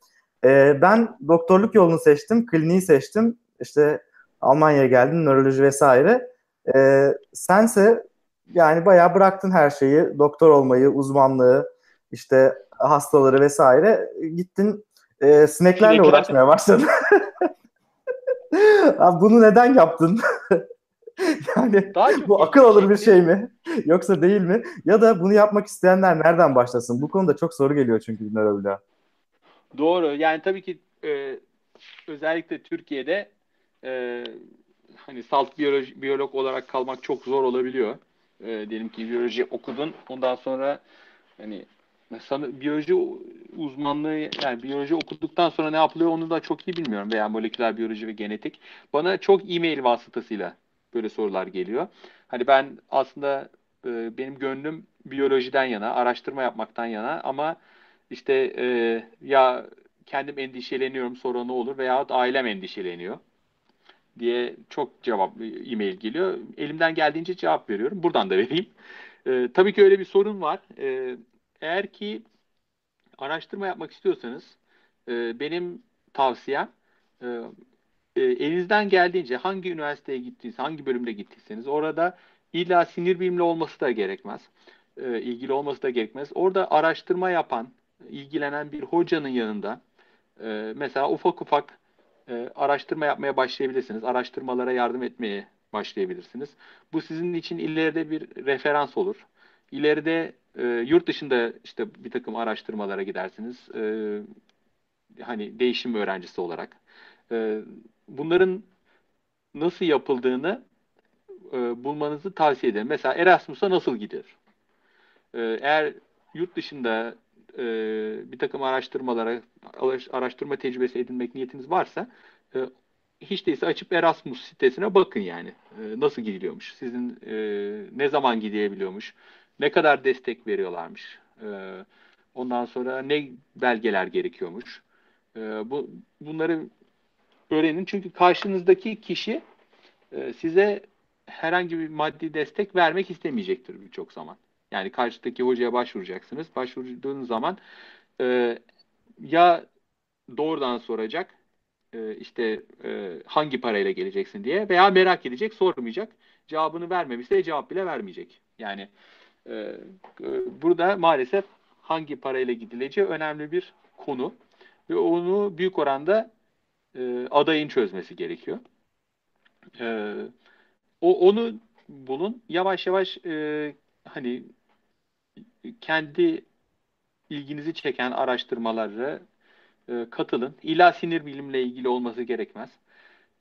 E, ben doktorluk yolunu seçtim, kliniği seçtim. İşte Almanya'ya geldim, nöroloji vesaire. E, sense yani bayağı bıraktın her şeyi, doktor olmayı, uzmanlığı, işte hastaları vesaire. Gittin e, sineklerle Sinekler. uğraşmaya başladın. <laughs> Abi bunu neden yaptın? <laughs> yani bu akıl alır bir şey mi? <laughs> Yoksa değil mi? Ya da bunu yapmak isteyenler nereden başlasın? Bu konuda çok soru geliyor çünkü nöroloğa. Doğru. Yani tabii ki e, özellikle Türkiye'de e, hani salt biyoloji, biyolog olarak kalmak çok zor olabiliyor. E, diyelim ki biyoloji okudun. Ondan sonra hani sana biyoloji uzmanlığı yani biyoloji okuduktan sonra ne yapılıyor onu da çok iyi bilmiyorum veya moleküler biyoloji ve genetik. Bana çok e-mail vasıtasıyla böyle sorular geliyor. Hani ben aslında e, benim gönlüm biyolojiden yana, araştırma yapmaktan yana ama işte e, ya kendim endişeleniyorum sonra ne olur veya ailem endişeleniyor diye çok cevap e-mail geliyor. Elimden geldiğince cevap veriyorum. Buradan da vereyim. E, tabii ki öyle bir sorun var. E, eğer ki araştırma yapmak istiyorsanız e, benim tavsiyem e, e, elinizden geldiğince hangi üniversiteye gittiyseniz, hangi bölümde gittiyseniz orada illa sinir bilimli olması da gerekmez. E, ilgili olması da gerekmez. Orada araştırma yapan, ilgilenen bir hocanın yanında e, mesela ufak ufak e, araştırma yapmaya başlayabilirsiniz. Araştırmalara yardım etmeye başlayabilirsiniz. Bu sizin için ileride bir referans olur. İleride e, yurt dışında işte bir takım araştırmalara gidersiniz. E, hani değişim öğrencisi olarak. E, bunların nasıl yapıldığını e, bulmanızı tavsiye ederim. Mesela Erasmus'a nasıl gidilir? E, eğer yurt dışında e, bir takım araştırmalara, araştırma tecrübesi edinmek niyetiniz varsa e, hiç değilse açıp Erasmus sitesine bakın yani. E, nasıl gidiliyormuş? Sizin e, ne zaman gidebiliyormuş? Ne kadar destek veriyorlarmış? E, ondan sonra ne belgeler gerekiyormuş? E, bu bunları öğrenin. Çünkü karşınızdaki kişi e, size herhangi bir maddi destek vermek istemeyecektir birçok zaman. Yani karşıdaki hocaya başvuracaksınız. Başvurduğunuz zaman e, ya doğrudan soracak e, işte e, hangi parayla geleceksin diye veya merak edecek sormayacak. Cevabını vermemişse cevap bile vermeyecek. Yani e, e, burada maalesef hangi parayla gidileceği önemli bir konu ve onu büyük oranda e, adayın çözmesi gerekiyor. E, o onu bulun. Yavaş yavaş e, hani kendi ilginizi çeken araştırmaları e, katılın. İlla sinir bilimle ilgili olması gerekmez.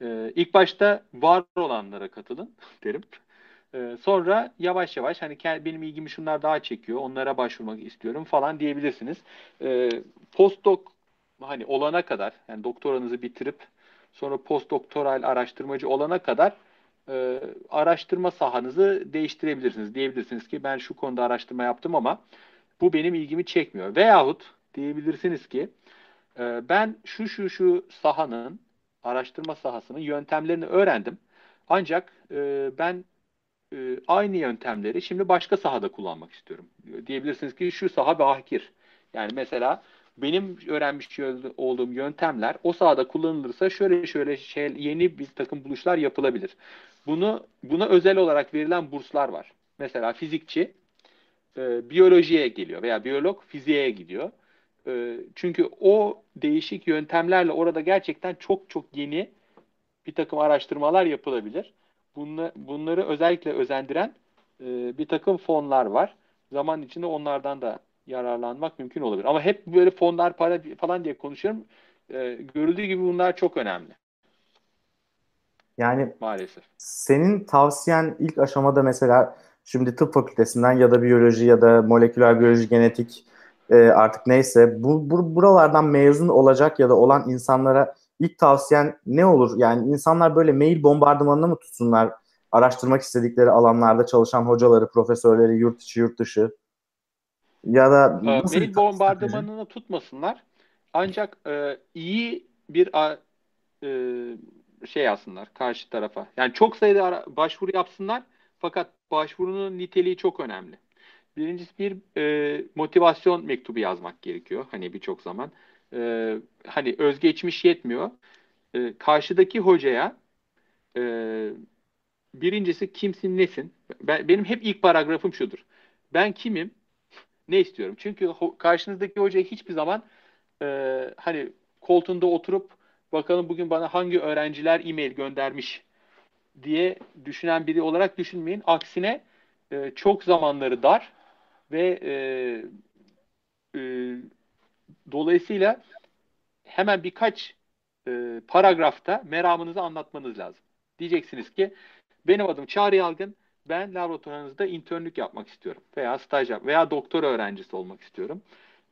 E, ilk başta var olanlara katılın <laughs> derim. E, sonra yavaş yavaş hani benim ilgimi şunlar daha çekiyor, onlara başvurmak istiyorum falan diyebilirsiniz. E, postdoc hani olana kadar, yani doktoranızı bitirip sonra postdoktoral araştırmacı olana kadar e, araştırma sahanızı değiştirebilirsiniz. Diyebilirsiniz ki ben şu konuda araştırma yaptım ama bu benim ilgimi çekmiyor. Veyahut diyebilirsiniz ki e, ben şu şu şu sahanın araştırma sahasının yöntemlerini öğrendim. Ancak e, ben e, aynı yöntemleri şimdi başka sahada kullanmak istiyorum. Diyebilirsiniz ki şu saha bahkir. Yani mesela benim öğrenmiş olduğum yöntemler o sahada kullanılırsa şöyle şöyle şey, yeni bir takım buluşlar yapılabilir. Bunu buna özel olarak verilen burslar var. Mesela fizikçi e, biyolojiye geliyor veya biyolog fiziğe gidiyor. E, çünkü o değişik yöntemlerle orada gerçekten çok çok yeni bir takım araştırmalar yapılabilir. Bunla, bunları özellikle özendiren e, bir takım fonlar var. Zaman içinde onlardan da yararlanmak mümkün olabilir. Ama hep böyle fonlar para falan diye konuşuyorum. E, görüldüğü gibi bunlar çok önemli. Yani maalesef. Senin tavsiyen ilk aşamada mesela şimdi tıp fakültesinden ya da biyoloji ya da moleküler biyoloji, genetik e, artık neyse bu, bu buralardan mezun olacak ya da olan insanlara ilk tavsiyen ne olur? Yani insanlar böyle mail bombardımanına mı tutsunlar? Araştırmak istedikleri alanlarda çalışan hocaları, profesörleri, yurt içi, yurt dışı. Ya da e, mail bombardımanını tutmasınlar. Ancak e, iyi bir e, şey yazsınlar karşı tarafa. Yani çok sayıda başvuru yapsınlar fakat başvurunun niteliği çok önemli. Birincisi bir e, motivasyon mektubu yazmak gerekiyor. Hani birçok zaman. E, hani özgeçmiş yetmiyor. E, karşıdaki hocaya e, birincisi kimsin nesin? Ben, benim hep ilk paragrafım şudur. Ben kimim? Ne istiyorum? Çünkü karşınızdaki hocaya hiçbir zaman e, hani koltuğunda oturup bakalım bugün bana hangi öğrenciler e-mail göndermiş diye düşünen biri olarak düşünmeyin. Aksine e, çok zamanları dar ve e, e, dolayısıyla hemen birkaç e, paragrafta meramınızı anlatmanız lazım. Diyeceksiniz ki benim adım Çağrı Yalgın, ben laboratuvarınızda internlük yapmak istiyorum veya staj yap veya doktor öğrencisi olmak istiyorum.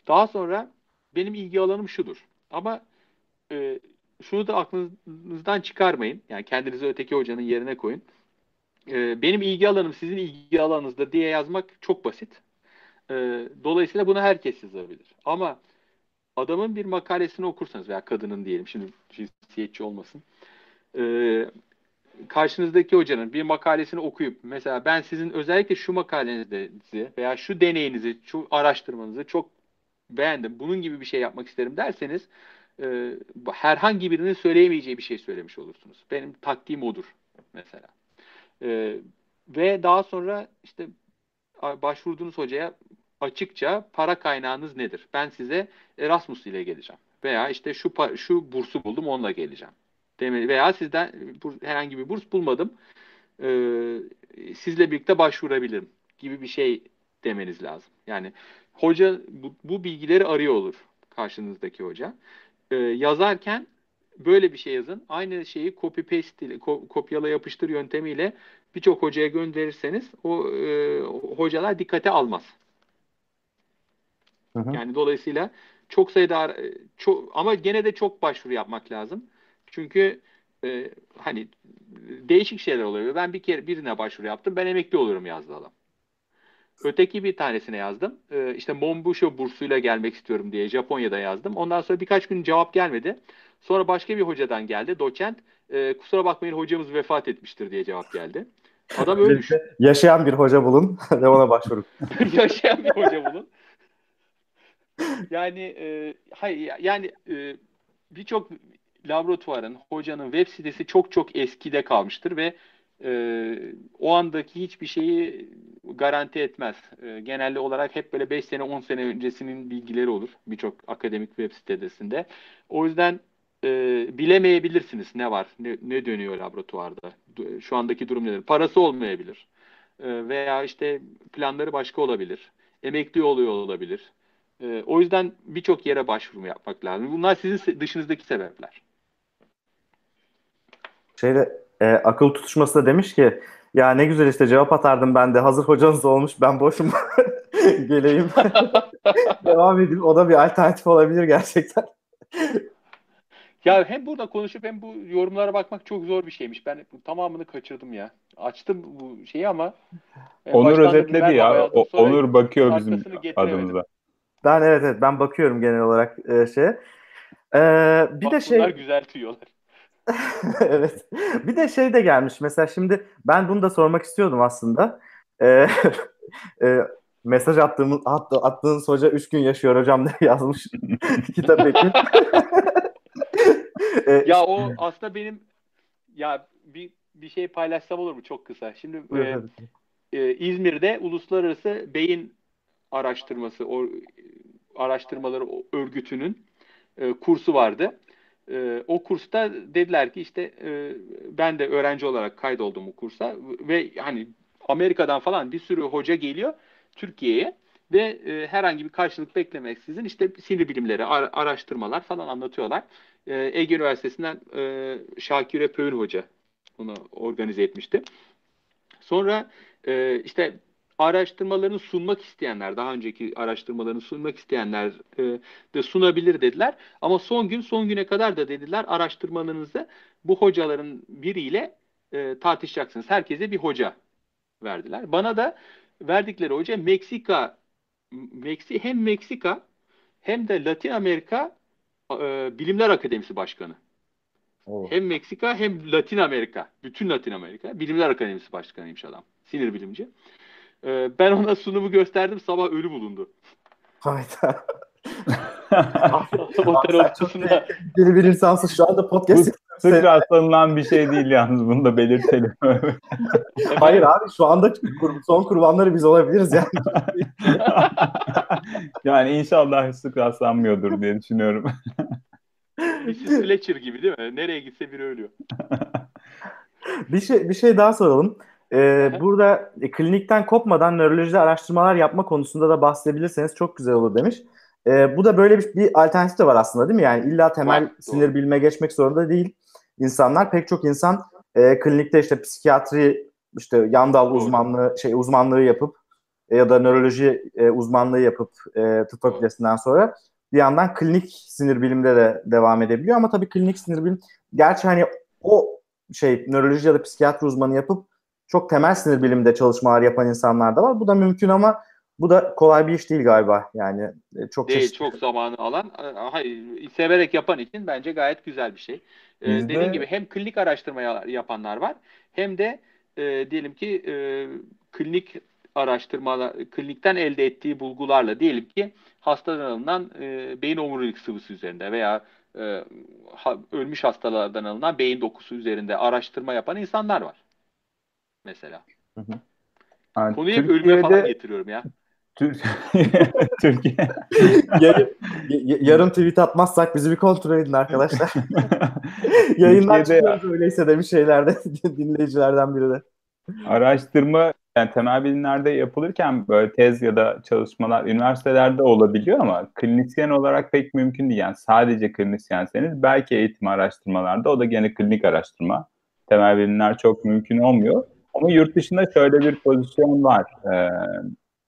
Daha sonra benim ilgi alanım şudur. Ama e, şunu da aklınızdan çıkarmayın. Yani kendinizi öteki hocanın yerine koyun. E, benim ilgi alanım sizin ilgi alanınızda diye yazmak çok basit. E, dolayısıyla bunu herkes yazabilir. Ama adamın bir makalesini okursanız veya kadının diyelim şimdi cinsiyetçi olmasın. E, karşınızdaki hocanın bir makalesini okuyup mesela ben sizin özellikle şu makalenizi veya şu deneyinizi, şu araştırmanızı çok beğendim. Bunun gibi bir şey yapmak isterim derseniz e, herhangi birinin söyleyemeyeceği bir şey söylemiş olursunuz. Benim taktiğim odur mesela. E, ve daha sonra işte başvurduğunuz hocaya açıkça para kaynağınız nedir? Ben size Erasmus ile geleceğim. Veya işte şu şu bursu buldum onunla geleceğim. Demeli veya sizden herhangi bir burs bulmadım. E, sizle birlikte başvurabilirim gibi bir şey demeniz lazım. Yani hoca bu, bu bilgileri arıyor olur karşınızdaki hoca. E, yazarken böyle bir şey yazın. Aynı şeyi copy paste ile, kopyala yapıştır yöntemiyle birçok hocaya gönderirseniz o e, hocalar dikkate almaz. Hı hı. Yani dolayısıyla çok sayıda çok ama gene de çok başvuru yapmak lazım. Çünkü e, hani değişik şeyler oluyor. Ben bir kere birine başvuru yaptım. Ben emekli olurum yazdı adam. Öteki bir tanesine yazdım. E, işte Monbusho bursuyla gelmek istiyorum diye Japonya'da yazdım. Ondan sonra birkaç gün cevap gelmedi. Sonra başka bir hocadan geldi. Doçent e, kusura bakmayın hocamız vefat etmiştir diye cevap geldi. Adam ölmüş. Yaşayan bir hoca bulun <laughs> ve ona başvurun. <laughs> Yaşayan bir hoca bulun. Yani e, hayır yani e, birçok laboratuvarın, hocanın web sitesi çok çok eskide kalmıştır ve e, o andaki hiçbir şeyi garanti etmez. E, genelde olarak hep böyle 5 sene 10 sene öncesinin bilgileri olur birçok akademik web sitesinde. O yüzden e, bilemeyebilirsiniz ne var, ne, ne dönüyor laboratuvarda. Şu andaki durum nedir? Parası olmayabilir. E, veya işte planları başka olabilir. Emekli oluyor olabilir. E, o yüzden birçok yere başvuru yapmak lazım. Bunlar sizin dışınızdaki sebepler. Şeyde e, akıl tutuşması da demiş ki ya ne güzel işte cevap atardım ben de hazır hocanız olmuş ben boşum <laughs> geleyim <laughs> devam edeyim o da bir alternatif olabilir gerçekten. Ya hem burada konuşup hem bu yorumlara bakmak çok zor bir şeymiş. Ben tamamını kaçırdım ya. Açtım bu şeyi ama Onur özetledi ya. O, Onur bakıyor bizim adımıza. Ben evet evet ben bakıyorum genel olarak e, şeye. Ee, bir Bak, de şey güzel tüyolar. <laughs> evet. Bir de şey de gelmiş. Mesela şimdi ben bunu da sormak istiyordum aslında. Ee, <laughs> e, mesaj attığımız at, attığınız hoca 3 gün yaşıyor hocam diye <laughs> yazmış kitap ekin. ya o aslında benim ya bir bir şey paylaşsam olur mu çok kısa. Şimdi e, e, İzmir'de uluslararası beyin araştırması o araştırmaları örgütünün e, kursu vardı. E, o kursta dediler ki işte e, ben de öğrenci olarak kaydoldum o kursa ve hani Amerika'dan falan bir sürü hoca geliyor Türkiye'ye ve e, herhangi bir karşılık beklemeksizin işte sinir bilimleri, ar- araştırmalar falan anlatıyorlar. E, Ege Üniversitesi'nden e, Şakir Pöğün Hoca bunu organize etmişti. Sonra e, işte araştırmalarını sunmak isteyenler, daha önceki araştırmalarını sunmak isteyenler e, de sunabilir dediler. Ama son gün, son güne kadar da dediler araştırmalarınızı bu hocaların biriyle e, tartışacaksınız. Herkese bir hoca verdiler. Bana da verdikleri hoca Meksika, Meksi hem Meksika hem de Latin Amerika e, Bilimler Akademisi Başkanı. Oh. Hem Meksika hem Latin Amerika, bütün Latin Amerika Bilimler Akademisi Başkanıymış adam. Sinir bilimci. Ee, ben ona sunumu gösterdim sabah ölü bulundu. Hayda. <laughs> Otel ortasında. Deli bir insansın şu anda podcast. Sık rastlanılan bir şey değil yalnız bunu da belirtelim. Hayır abi şu anda son kurbanları biz olabiliriz yani. <laughs> yani inşallah sık rastlanmıyordur diye düşünüyorum. Mrs. Fletcher gibi değil mi? Nereye gitse biri ölüyor. bir şey bir şey daha soralım. Ee, burada e, klinikten kopmadan nörolojide araştırmalar yapma konusunda da bahsedebilirseniz çok güzel olur demiş. Ee, bu da böyle bir, bir alternatif de var aslında değil mi? Yani illa temel var, sinir doğru. bilime geçmek zorunda değil insanlar. Pek çok insan e, klinikte işte psikiyatri, işte yan dal uzmanlığı şey uzmanlığı yapıp e, ya da nöroloji e, uzmanlığı yapıp e, tıp fakültesinden sonra bir yandan klinik sinir bilimde de devam edebiliyor ama tabii klinik sinir bilim gerçi hani o şey nöroloji ya da psikiyatri uzmanı yapıp çok temel sinir biliminde çalışmalar yapan insanlar da var. Bu da mümkün ama bu da kolay bir iş değil galiba. Yani e, çok değil, çeşitli. çok zamanı alan. E, hayır, severek yapan için bence gayet güzel bir şey. Ee, Bizde... Dediğim gibi hem klinik araştırma yapanlar var hem de e, diyelim ki e, klinik araştırmalar, klinikten elde ettiği bulgularla diyelim ki hastadan alınan e, beyin omurilik sıvısı üzerinde veya e, ha, ölmüş hastalardan alınan beyin dokusu üzerinde araştırma yapan insanlar var mesela. Hı hı. Yani Konuyu Türkiye'de, ölüme falan getiriyorum ya. Türk <laughs> Türkiye Yarın, yarın tweet atmazsak bizi bir kontrol edin arkadaşlar. <laughs> Yayından çıkıyoruz öyleyse demiş şeylerde <laughs> dinleyicilerden biri de. araştırma yani temel bilimlerde yapılırken böyle tez ya da çalışmalar üniversitelerde olabiliyor ama klinisyen olarak pek mümkün değil. Yani sadece klinisyenseniz belki eğitim araştırmalarda o da gene klinik araştırma. Temel bilimler çok mümkün olmuyor. Ama yurt dışında şöyle bir pozisyon var. Ee,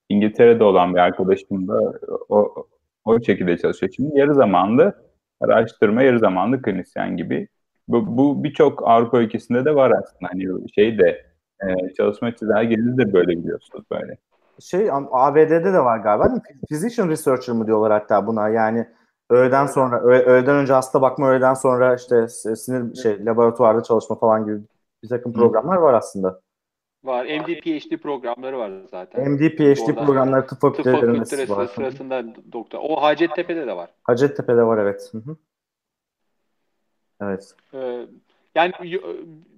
İngiltere'de olan bir arkadaşım da o, o şekilde çalışıyor. Şimdi yarı zamanlı araştırma, yarı zamanlı klinisyen gibi. Bu, bu birçok Avrupa ülkesinde de var aslında. Hani şey de e, çalışma çizelgenizi de böyle biliyorsunuz böyle. Şey ABD'de de var galiba. değil mi? Physician researcher mı diyorlar hatta buna. Yani öğleden sonra, öğ- öğleden önce hasta bakma, öğleden sonra işte sinir şey laboratuvarda çalışma falan gibi bir takım programlar var aslında. Var. MD PhD programları var zaten. MD, PhD Oradan programları tıp Tıp fakültelerinde fakültesi var. sırasında doktor. O Hacettepe'de de var. Hacettepe'de var evet. Hı hı. Evet. Ee, yani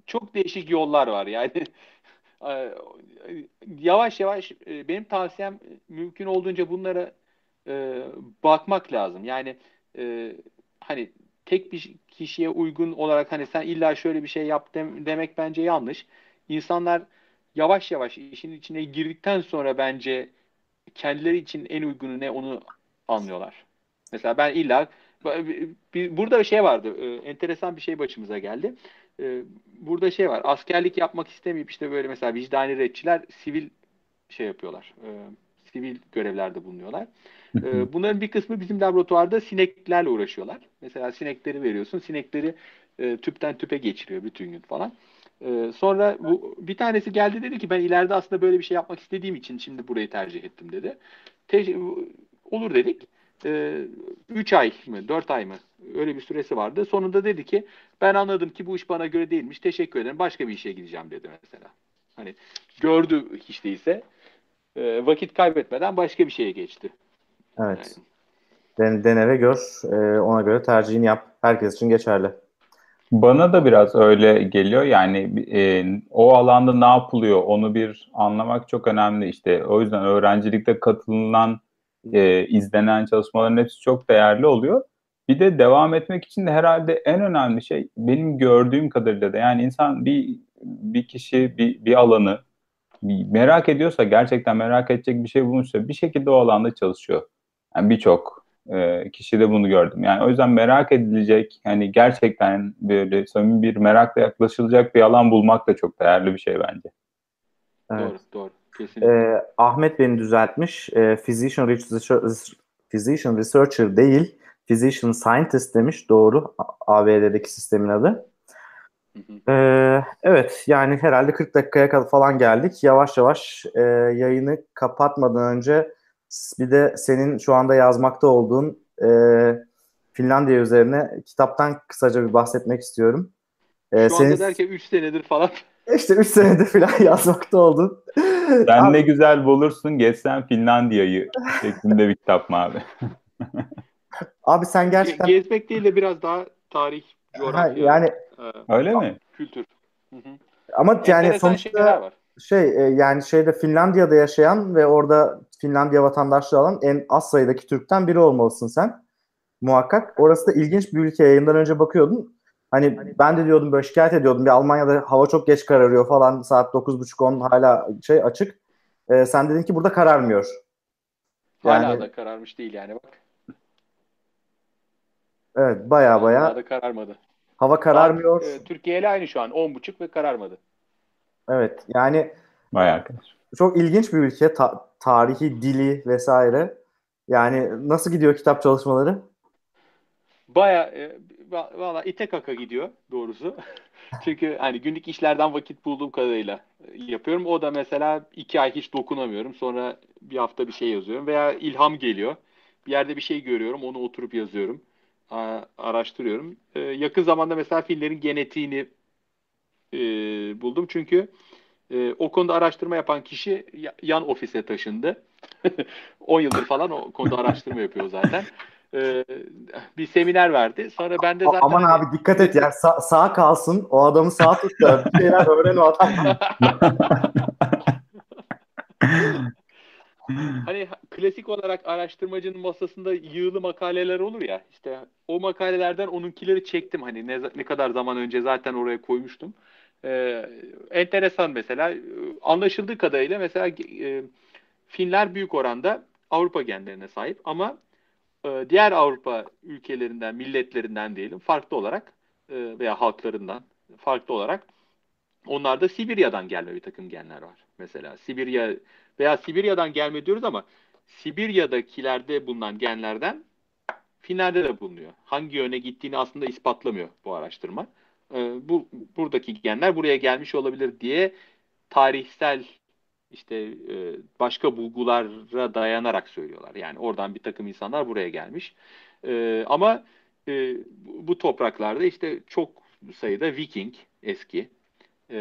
çok değişik yollar var yani. <laughs> Yavaş yavaş e, benim tavsiyem mümkün olduğunca bunlara e, bakmak lazım. Yani e, hani tek bir kişiye uygun olarak hani sen illa şöyle bir şey yap dem- demek bence yanlış. İnsanlar yavaş yavaş işin içine girdikten sonra bence kendileri için en uygunu ne onu anlıyorlar. Mesela ben illa burada bir şey vardı. e, enteresan bir şey başımıza geldi. E, burada şey var. Askerlik yapmak istemeyip işte böyle mesela vicdani retçiler sivil şey yapıyorlar. E, sivil görevlerde bulunuyorlar. Bunların bir kısmı bizim laboratuvarda sineklerle uğraşıyorlar. Mesela sinekleri veriyorsun. Sinekleri tüpten tüpe geçiriyor bütün gün falan. E, sonra bu bir tanesi geldi dedi ki ben ileride aslında böyle bir şey yapmak istediğim için şimdi burayı tercih ettim dedi. Te- olur dedik. 3 ay mı 4 ay mı öyle bir süresi vardı. Sonunda dedi ki ben anladım ki bu iş bana göre değilmiş. Teşekkür ederim. Başka bir işe gideceğim dedi mesela. Hani gördü hiç değilse e, vakit kaybetmeden başka bir şeye geçti. Evet. Den, dene ve gör. Ee, ona göre tercihini yap. Herkes için geçerli. Bana da biraz öyle geliyor. Yani e, o alanda ne yapılıyor onu bir anlamak çok önemli. İşte o yüzden öğrencilikte katılınan, e, izlenen çalışmaların hepsi çok değerli oluyor. Bir de devam etmek için de herhalde en önemli şey benim gördüğüm kadarıyla da yani insan bir bir kişi bir, bir alanı merak ediyorsa gerçekten merak edecek bir şey bulmuşsa bir şekilde o alanda çalışıyor. Yani birçok e, kişi de bunu gördüm. Yani o yüzden merak edilecek, hani gerçekten böyle samimi bir merakla yaklaşılacak bir alan bulmak da çok değerli bir şey bence. Evet. Doğru, doğru. Kesinlikle. Ee, Ahmet beni düzeltmiş. Ee, physician, researcher, physician researcher değil, physician scientist demiş. Doğru. A- ABD'deki sistemin adı. Hı hı. Ee, evet yani herhalde 40 dakikaya kadar falan geldik. Yavaş yavaş e, yayını kapatmadan önce bir de senin şu anda yazmakta olduğun e, Finlandiya üzerine kitaptan kısaca bir bahsetmek istiyorum. Ee, Şu senin anda derken 3 senedir falan <laughs> işte 3 senedir falan <laughs> yazmakta oldun. Sen Abi- ne güzel bulursun geçsen Finlandiya'yı şeklinde bir kitap mı abi? <laughs> Abi sen gerçekten gezmek değil de biraz daha tarih, Ha, coğrafya, yani e, Öyle mi? kültür. Hı hı. ama yani Enteresan şeyler sonuçta var. Şey e, yani şeyde Finlandiya'da yaşayan ve orada Finlandiya vatandaşlığı alan en az sayıdaki Türk'ten biri olmalısın sen. Muhakkak. Orası da ilginç bir ülke. Yayından önce bakıyordum. Hani ben de diyordum böyle şikayet ediyordum. Bir Almanya'da hava çok geç kararıyor falan. Saat 9.30-10 hala şey açık. E, sen dedin ki burada kararmıyor. Hala Yani- da kararmış değil yani bak. Evet baya baya Hala da kararmadı. hava kararmıyor. Saat, e, Türkiye ile aynı şu an 10.30 ve kararmadı. Evet yani Vay arkadaş. çok ilginç bir ülke. Ta- tarihi, dili vesaire. Yani nasıl gidiyor kitap çalışmaları? Baya e, va- valla ite kaka gidiyor doğrusu. <laughs> Çünkü hani günlük işlerden vakit bulduğum kadarıyla e, yapıyorum. O da mesela iki ay hiç dokunamıyorum. Sonra bir hafta bir şey yazıyorum. Veya ilham geliyor. Bir yerde bir şey görüyorum. Onu oturup yazıyorum. A- araştırıyorum. E, yakın zamanda mesela fillerin genetiğini e, buldum. Çünkü e, o konuda araştırma yapan kişi ya- yan ofise taşındı. <laughs> 10 yıldır falan o konuda araştırma yapıyor zaten. E, bir seminer verdi. Sonra ben de zaten Aman abi dikkat et yani sa- sağ kalsın. O adamı sağ tut da bir şeyler öğren o adam. <laughs> hani klasik olarak araştırmacının masasında yığılı makaleler olur ya işte o makalelerden onunkileri çektim hani ne, ne kadar zaman önce zaten oraya koymuştum. Ee, enteresan mesela anlaşıldığı kadarıyla mesela e, Finler büyük oranda Avrupa genlerine sahip ama e, diğer Avrupa ülkelerinden, milletlerinden diyelim farklı olarak e, veya halklarından farklı olarak onlarda Sibirya'dan gelme bir takım genler var. Mesela Sibirya veya Sibirya'dan gelme diyoruz ama Sibirya'dakilerde bulunan genlerden Finlerde de bulunuyor. Hangi yöne gittiğini aslında ispatlamıyor bu araştırma. Ee, bu buradaki genler buraya gelmiş olabilir diye tarihsel işte e, başka bulgulara dayanarak söylüyorlar. Yani oradan bir takım insanlar buraya gelmiş. E, ama e, bu topraklarda işte çok sayıda Viking eski e,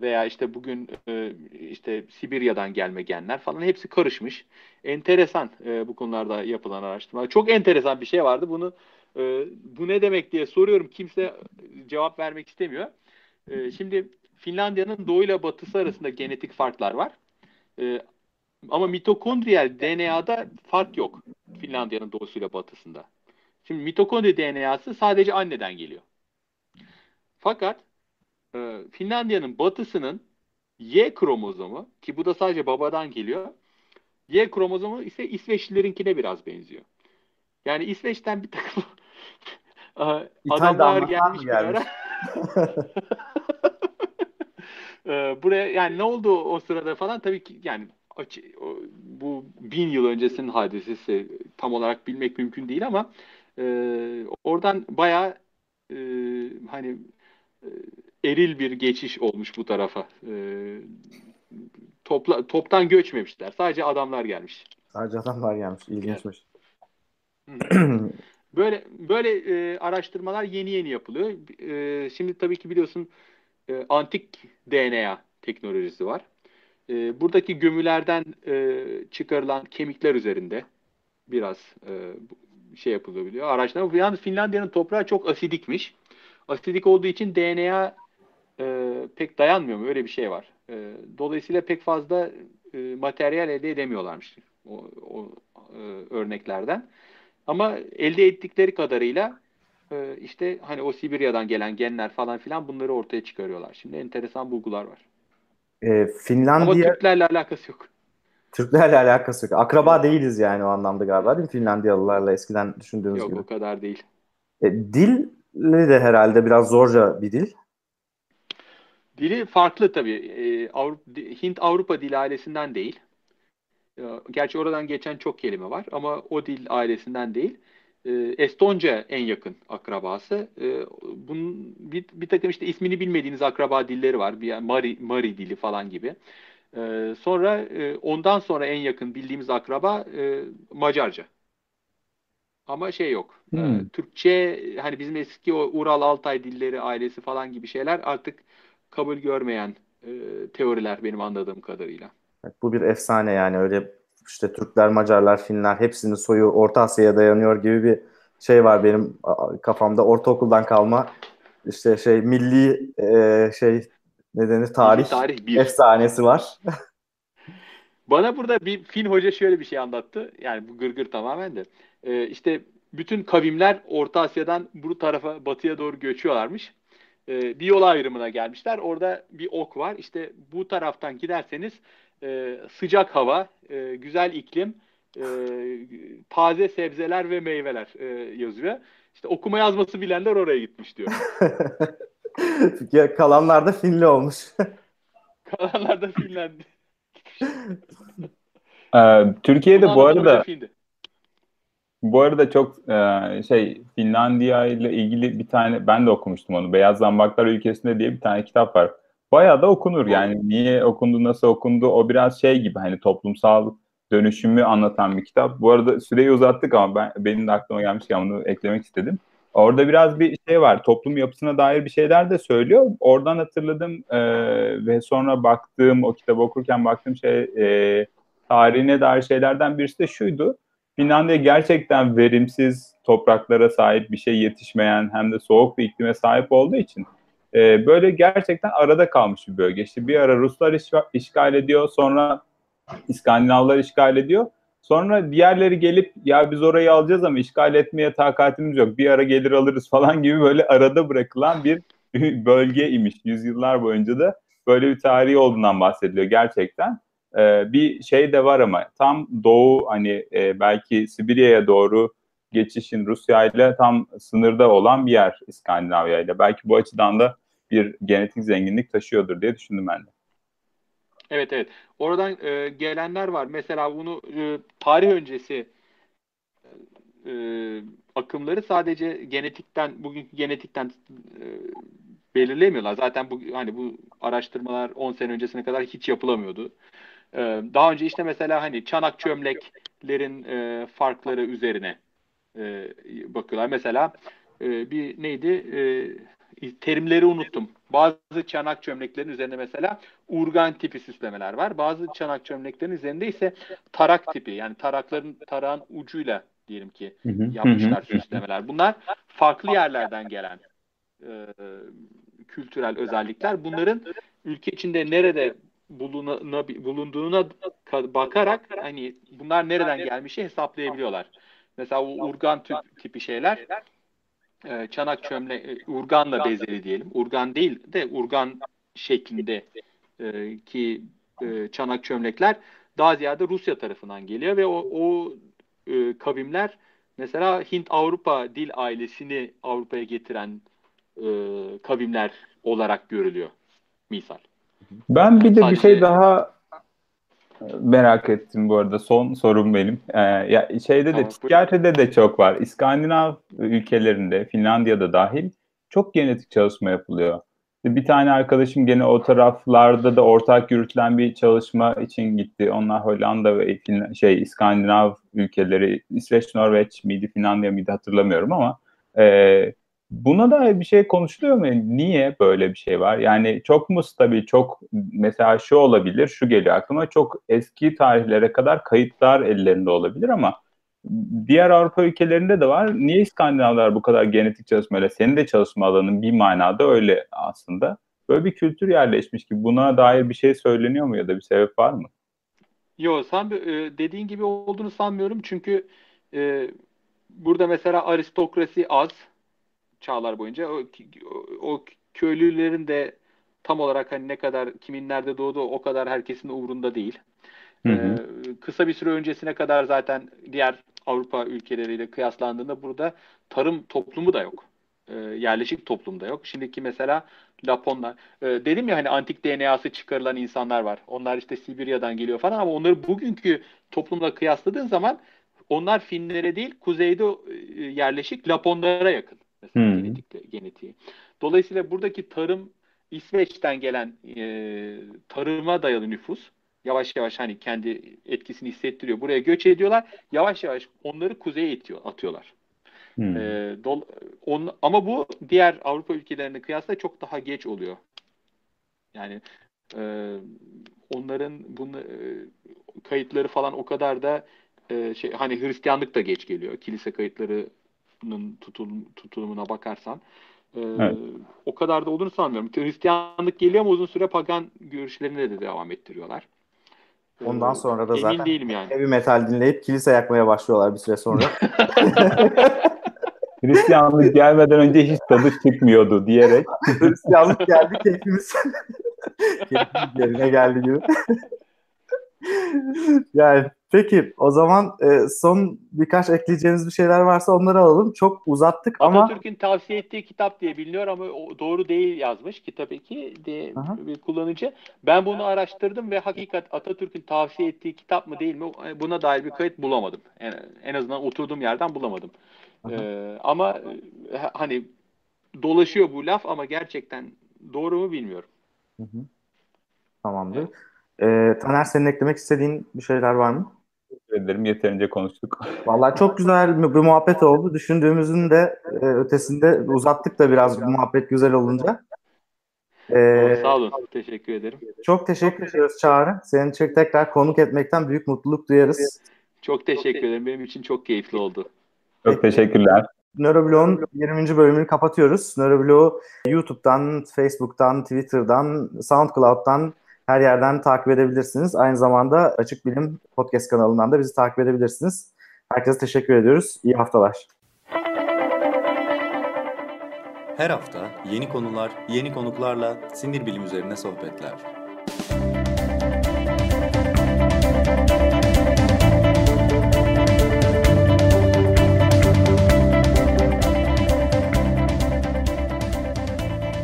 veya işte bugün e, işte Sibirya'dan gelme genler falan hepsi karışmış. Enteresan e, bu konularda yapılan araştırmalar. Çok enteresan bir şey vardı. Bunu e, bu ne demek diye soruyorum. Kimse cevap vermek istemiyor. E, şimdi Finlandiya'nın doğuyla batısı arasında genetik farklar var. E, ama mitokondriyal DNA'da fark yok. Finlandiya'nın doğusuyla batısında. Şimdi mitokondri DNA'sı sadece anneden geliyor. Fakat e, Finlandiya'nın batısının Y kromozomu ki bu da sadece babadan geliyor. Y kromozomu ise İsveçlilerinkine biraz benziyor. Yani İsveç'ten bir takım adamlar gelmiş bir ara. <laughs> Ee, buraya yani ne oldu o sırada falan tabii ki yani bu bin yıl öncesinin hadisesi tam olarak bilmek mümkün değil ama e, oradan bayağı e, hani e, eril bir geçiş olmuş bu tarafa. E, topla, toptan göçmemişler. Sadece adamlar gelmiş. Sadece adamlar gelmiş. İlginçmiş. <clears throat> böyle böyle e, araştırmalar yeni yeni yapılıyor. E, şimdi tabii ki biliyorsun e, antik DNA teknolojisi var. E, buradaki gömülerden e, çıkarılan kemikler üzerinde biraz e, şey yapılabiliyor. Araştırma. Yalnız Finlandiya'nın toprağı çok asidikmiş. Asidik olduğu için DNA e, pek dayanmıyor mu? Öyle bir şey var. E, dolayısıyla pek fazla e, materyal elde edemiyorlarmış o, o e, örneklerden. Ama elde ettikleri kadarıyla e, işte hani o Sibirya'dan gelen genler falan filan bunları ortaya çıkarıyorlar. Şimdi enteresan bulgular var. E, Finlandiya... Ama Türklerle alakası yok. Türklerle alakası yok. Akraba değiliz yani o anlamda galiba değil mi? Finlandiyalılarla eskiden düşündüğümüz yok, gibi. Yok o kadar değil. E, dil de herhalde biraz zorca bir dil. Dili farklı tabii. E, Avrupa, Hint Avrupa dil ailesinden değil. E, gerçi oradan geçen çok kelime var ama o dil ailesinden değil. E, Estonca en yakın akrabası. E, bunun bir, bir takım işte ismini bilmediğiniz akraba dilleri var. Bir yani Mari, Mari dili falan gibi. Sonra e, ondan sonra en yakın bildiğimiz akraba e, Macarca. Ama şey yok. Hmm. Türkçe hani bizim eski o Ural Altay dilleri ailesi falan gibi şeyler artık kabul görmeyen e, teoriler benim anladığım kadarıyla. Bu bir efsane yani öyle işte Türkler, Macarlar, Finler hepsinin soyu Orta Asya'ya dayanıyor gibi bir şey var benim kafamda ortaokuldan kalma işte şey milli e, şey ne denir tarih, tarih bir. efsanesi var. <laughs> Bana burada bir Fin hoca şöyle bir şey anlattı. Yani bu gırgır tamamen de. Ee, işte bütün kavimler Orta Asya'dan bu tarafa batıya doğru göçüyorlarmış. Ee, bir yol ayrımına gelmişler. Orada bir ok var. İşte bu taraftan giderseniz e, sıcak hava, e, güzel iklim, e, taze sebzeler ve meyveler e, yazıyor. İşte okuma yazması bilenler oraya gitmiş diyor. <laughs> Kalanlar da Finli olmuş. <laughs> Kalanlar da Finlendi. ee, Türkiye'de bu arada bu arada çok e, şey Finlandiya ile ilgili bir tane ben de okumuştum onu. Beyaz Zambaklar Ülkesinde diye bir tane kitap var. Bayağı da okunur yani. Niye okundu, nasıl okundu o biraz şey gibi hani toplumsal dönüşümü anlatan bir kitap. Bu arada süreyi uzattık ama ben benim de aklıma gelmişken bunu eklemek istedim. Orada biraz bir şey var. Toplum yapısına dair bir şeyler de söylüyor. Oradan hatırladım e, ve sonra baktığım, o kitabı okurken baktığım şey e, tarihine dair şeylerden birisi de şuydu. Finlandiya gerçekten verimsiz topraklara sahip bir şey yetişmeyen hem de soğuk bir iklime sahip olduğu için e, böyle gerçekten arada kalmış bir bölge. İşte bir ara Ruslar iş, işgal ediyor sonra İskandinavlar işgal ediyor. Sonra diğerleri gelip ya biz orayı alacağız ama işgal etmeye takatimiz yok. Bir ara gelir alırız <laughs> falan gibi böyle arada bırakılan bir <laughs> bölge imiş. Yüzyıllar boyunca da böyle bir tarihi olduğundan bahsediliyor gerçekten. Ee, bir şey de var ama tam doğu hani e, belki Sibirya'ya doğru geçişin Rusya ile tam sınırda olan bir yer İskandinavya ile. Belki bu açıdan da bir genetik zenginlik taşıyordur diye düşündüm ben de. Evet evet. Oradan e, gelenler var. Mesela bunu e, tarih öncesi e, akımları sadece genetikten bugünkü genetikten e, belirlemiyorlar. Zaten bu hani bu araştırmalar 10 sene öncesine kadar hiç yapılamıyordu. E, daha önce işte mesela hani çanak çömleklerin e, farkları üzerine e, bakıyorlar. Mesela e, bir neydi? E, terimleri unuttum. Bazı çanak çömleklerin üzerinde mesela urgan tipi süslemeler var. Bazı çanak çömleklerin üzerinde ise tarak tipi yani tarakların tarağın ucuyla diyelim ki yapmışlar süslemeler. Bunlar farklı yerlerden gelen e, kültürel özellikler. Bunların ülke içinde nerede buluna, bulunduğuna bakarak hani bunlar nereden gelmişi hesaplayabiliyorlar. Mesela o urgan tip, tipi şeyler e, çanak çömle e, urganla bezeli diyelim. Urgan değil de urgan şeklinde e, ki e, çanak çömlekler daha ziyade Rusya tarafından geliyor ve o, o e, kavimler mesela Hint-Avrupa dil ailesini Avrupa'ya getiren e, kavimler olarak görülüyor misal. Ben bir de Sadece... bir şey daha merak ettim bu arada. Son sorum benim. Ee, ya şeyde de psikiyatride de çok var. İskandinav ülkelerinde, Finlandiya'da dahil çok genetik çalışma yapılıyor. Bir tane arkadaşım gene o taraflarda da ortak yürütülen bir çalışma için gitti. Onlar Hollanda ve şey İskandinav ülkeleri, İsveç, Norveç miydi, Finlandiya mıydı hatırlamıyorum ama e, Buna dair bir şey konuşuluyor mu? Niye böyle bir şey var? Yani çok mu stabil, çok mesela şu olabilir, şu geliyor aklıma. Çok eski tarihlere kadar kayıtlar ellerinde olabilir ama diğer Avrupa ülkelerinde de var. Niye İskandinavlar bu kadar genetik çalışmayla, senin de çalışma alanın bir manada öyle aslında. Böyle bir kültür yerleşmiş ki buna dair bir şey söyleniyor mu ya da bir sebep var mı? Yok, sen e, dediğin gibi olduğunu sanmıyorum çünkü e, burada mesela aristokrasi az, çağlar boyunca o, o köylülerin de tam olarak hani ne kadar kimin nerede doğduğu o kadar herkesin umurunda değil. Hı hı. Ee, kısa bir süre öncesine kadar zaten diğer Avrupa ülkeleriyle kıyaslandığında burada tarım toplumu da yok. Ee, yerleşik toplumda yok. Şimdiki mesela Laponlar. Ee, dedim ya hani antik DNA'sı çıkarılan insanlar var. Onlar işte Sibirya'dan geliyor falan ama onları bugünkü toplumla kıyasladığın zaman onlar Finlere değil kuzeyde e, yerleşik Laponlara yakın. Mesela hmm. genetikle, genetiği. Dolayısıyla buradaki tarım İsveç'ten gelen e, tarıma dayalı nüfus yavaş yavaş hani kendi etkisini hissettiriyor. Buraya göç ediyorlar. Yavaş yavaş onları kuzeye itiyor, atıyorlar. Hmm. E, dol, on, ama bu diğer Avrupa ülkelerine kıyasla çok daha geç oluyor. Yani e, onların bunu e, kayıtları falan o kadar da e, şey hani Hristiyanlık da geç geliyor. Kilise kayıtları tutulum, tutulumuna bakarsan e, evet. o kadar da olduğunu sanmıyorum. Hristiyanlık geliyor ama uzun süre pagan görüşlerine de devam ettiriyorlar. Ondan sonra da Emin zaten değilim yani. heavy metal dinleyip kilise yakmaya başlıyorlar bir süre sonra. <laughs> Hristiyanlık gelmeden önce hiç tadı çıkmıyordu diyerek. <laughs> Hristiyanlık geldi keyfimiz. <laughs> keyfimiz yerine geldi gibi. yani Peki o zaman e, son birkaç ekleyeceğiniz bir şeyler varsa onları alalım. Çok uzattık ama... Atatürk'ün tavsiye ettiği kitap diye biliniyor ama doğru değil yazmış kitap eki diye bir kullanıcı. Ben bunu araştırdım ve hakikat Atatürk'ün tavsiye ettiği kitap mı değil mi buna dair bir kayıt bulamadım. En, en azından oturduğum yerden bulamadım. Ee, ama e, hani dolaşıyor bu laf ama gerçekten doğru mu bilmiyorum. Hı hı. Tamamdır. Evet. Ee, Taner senin eklemek istediğin bir şeyler var mı? Ederim. Yeterince konuştuk. Vallahi çok güzel bir muhabbet oldu. Düşündüğümüzün de e, ötesinde uzattık da biraz bu muhabbet güzel olunca. Ee, Sağ olun. Teşekkür ederim. Çok teşekkür ediyoruz Çağrı. Senin için tekrar konuk etmekten büyük mutluluk duyarız. Çok teşekkür ederim. Benim için çok keyifli oldu. Çok teşekkürler. Nöroblog'un 20. bölümünü kapatıyoruz. Nöroblog'u YouTube'dan, Facebook'tan, Twitter'dan, SoundCloud'dan her yerden takip edebilirsiniz. Aynı zamanda Açık Bilim Podcast kanalından da bizi takip edebilirsiniz. Herkese teşekkür ediyoruz. İyi haftalar. Her hafta yeni konular, yeni konuklarla sinir bilim üzerine sohbetler.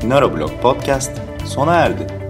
Neuroblog Podcast sona erdi.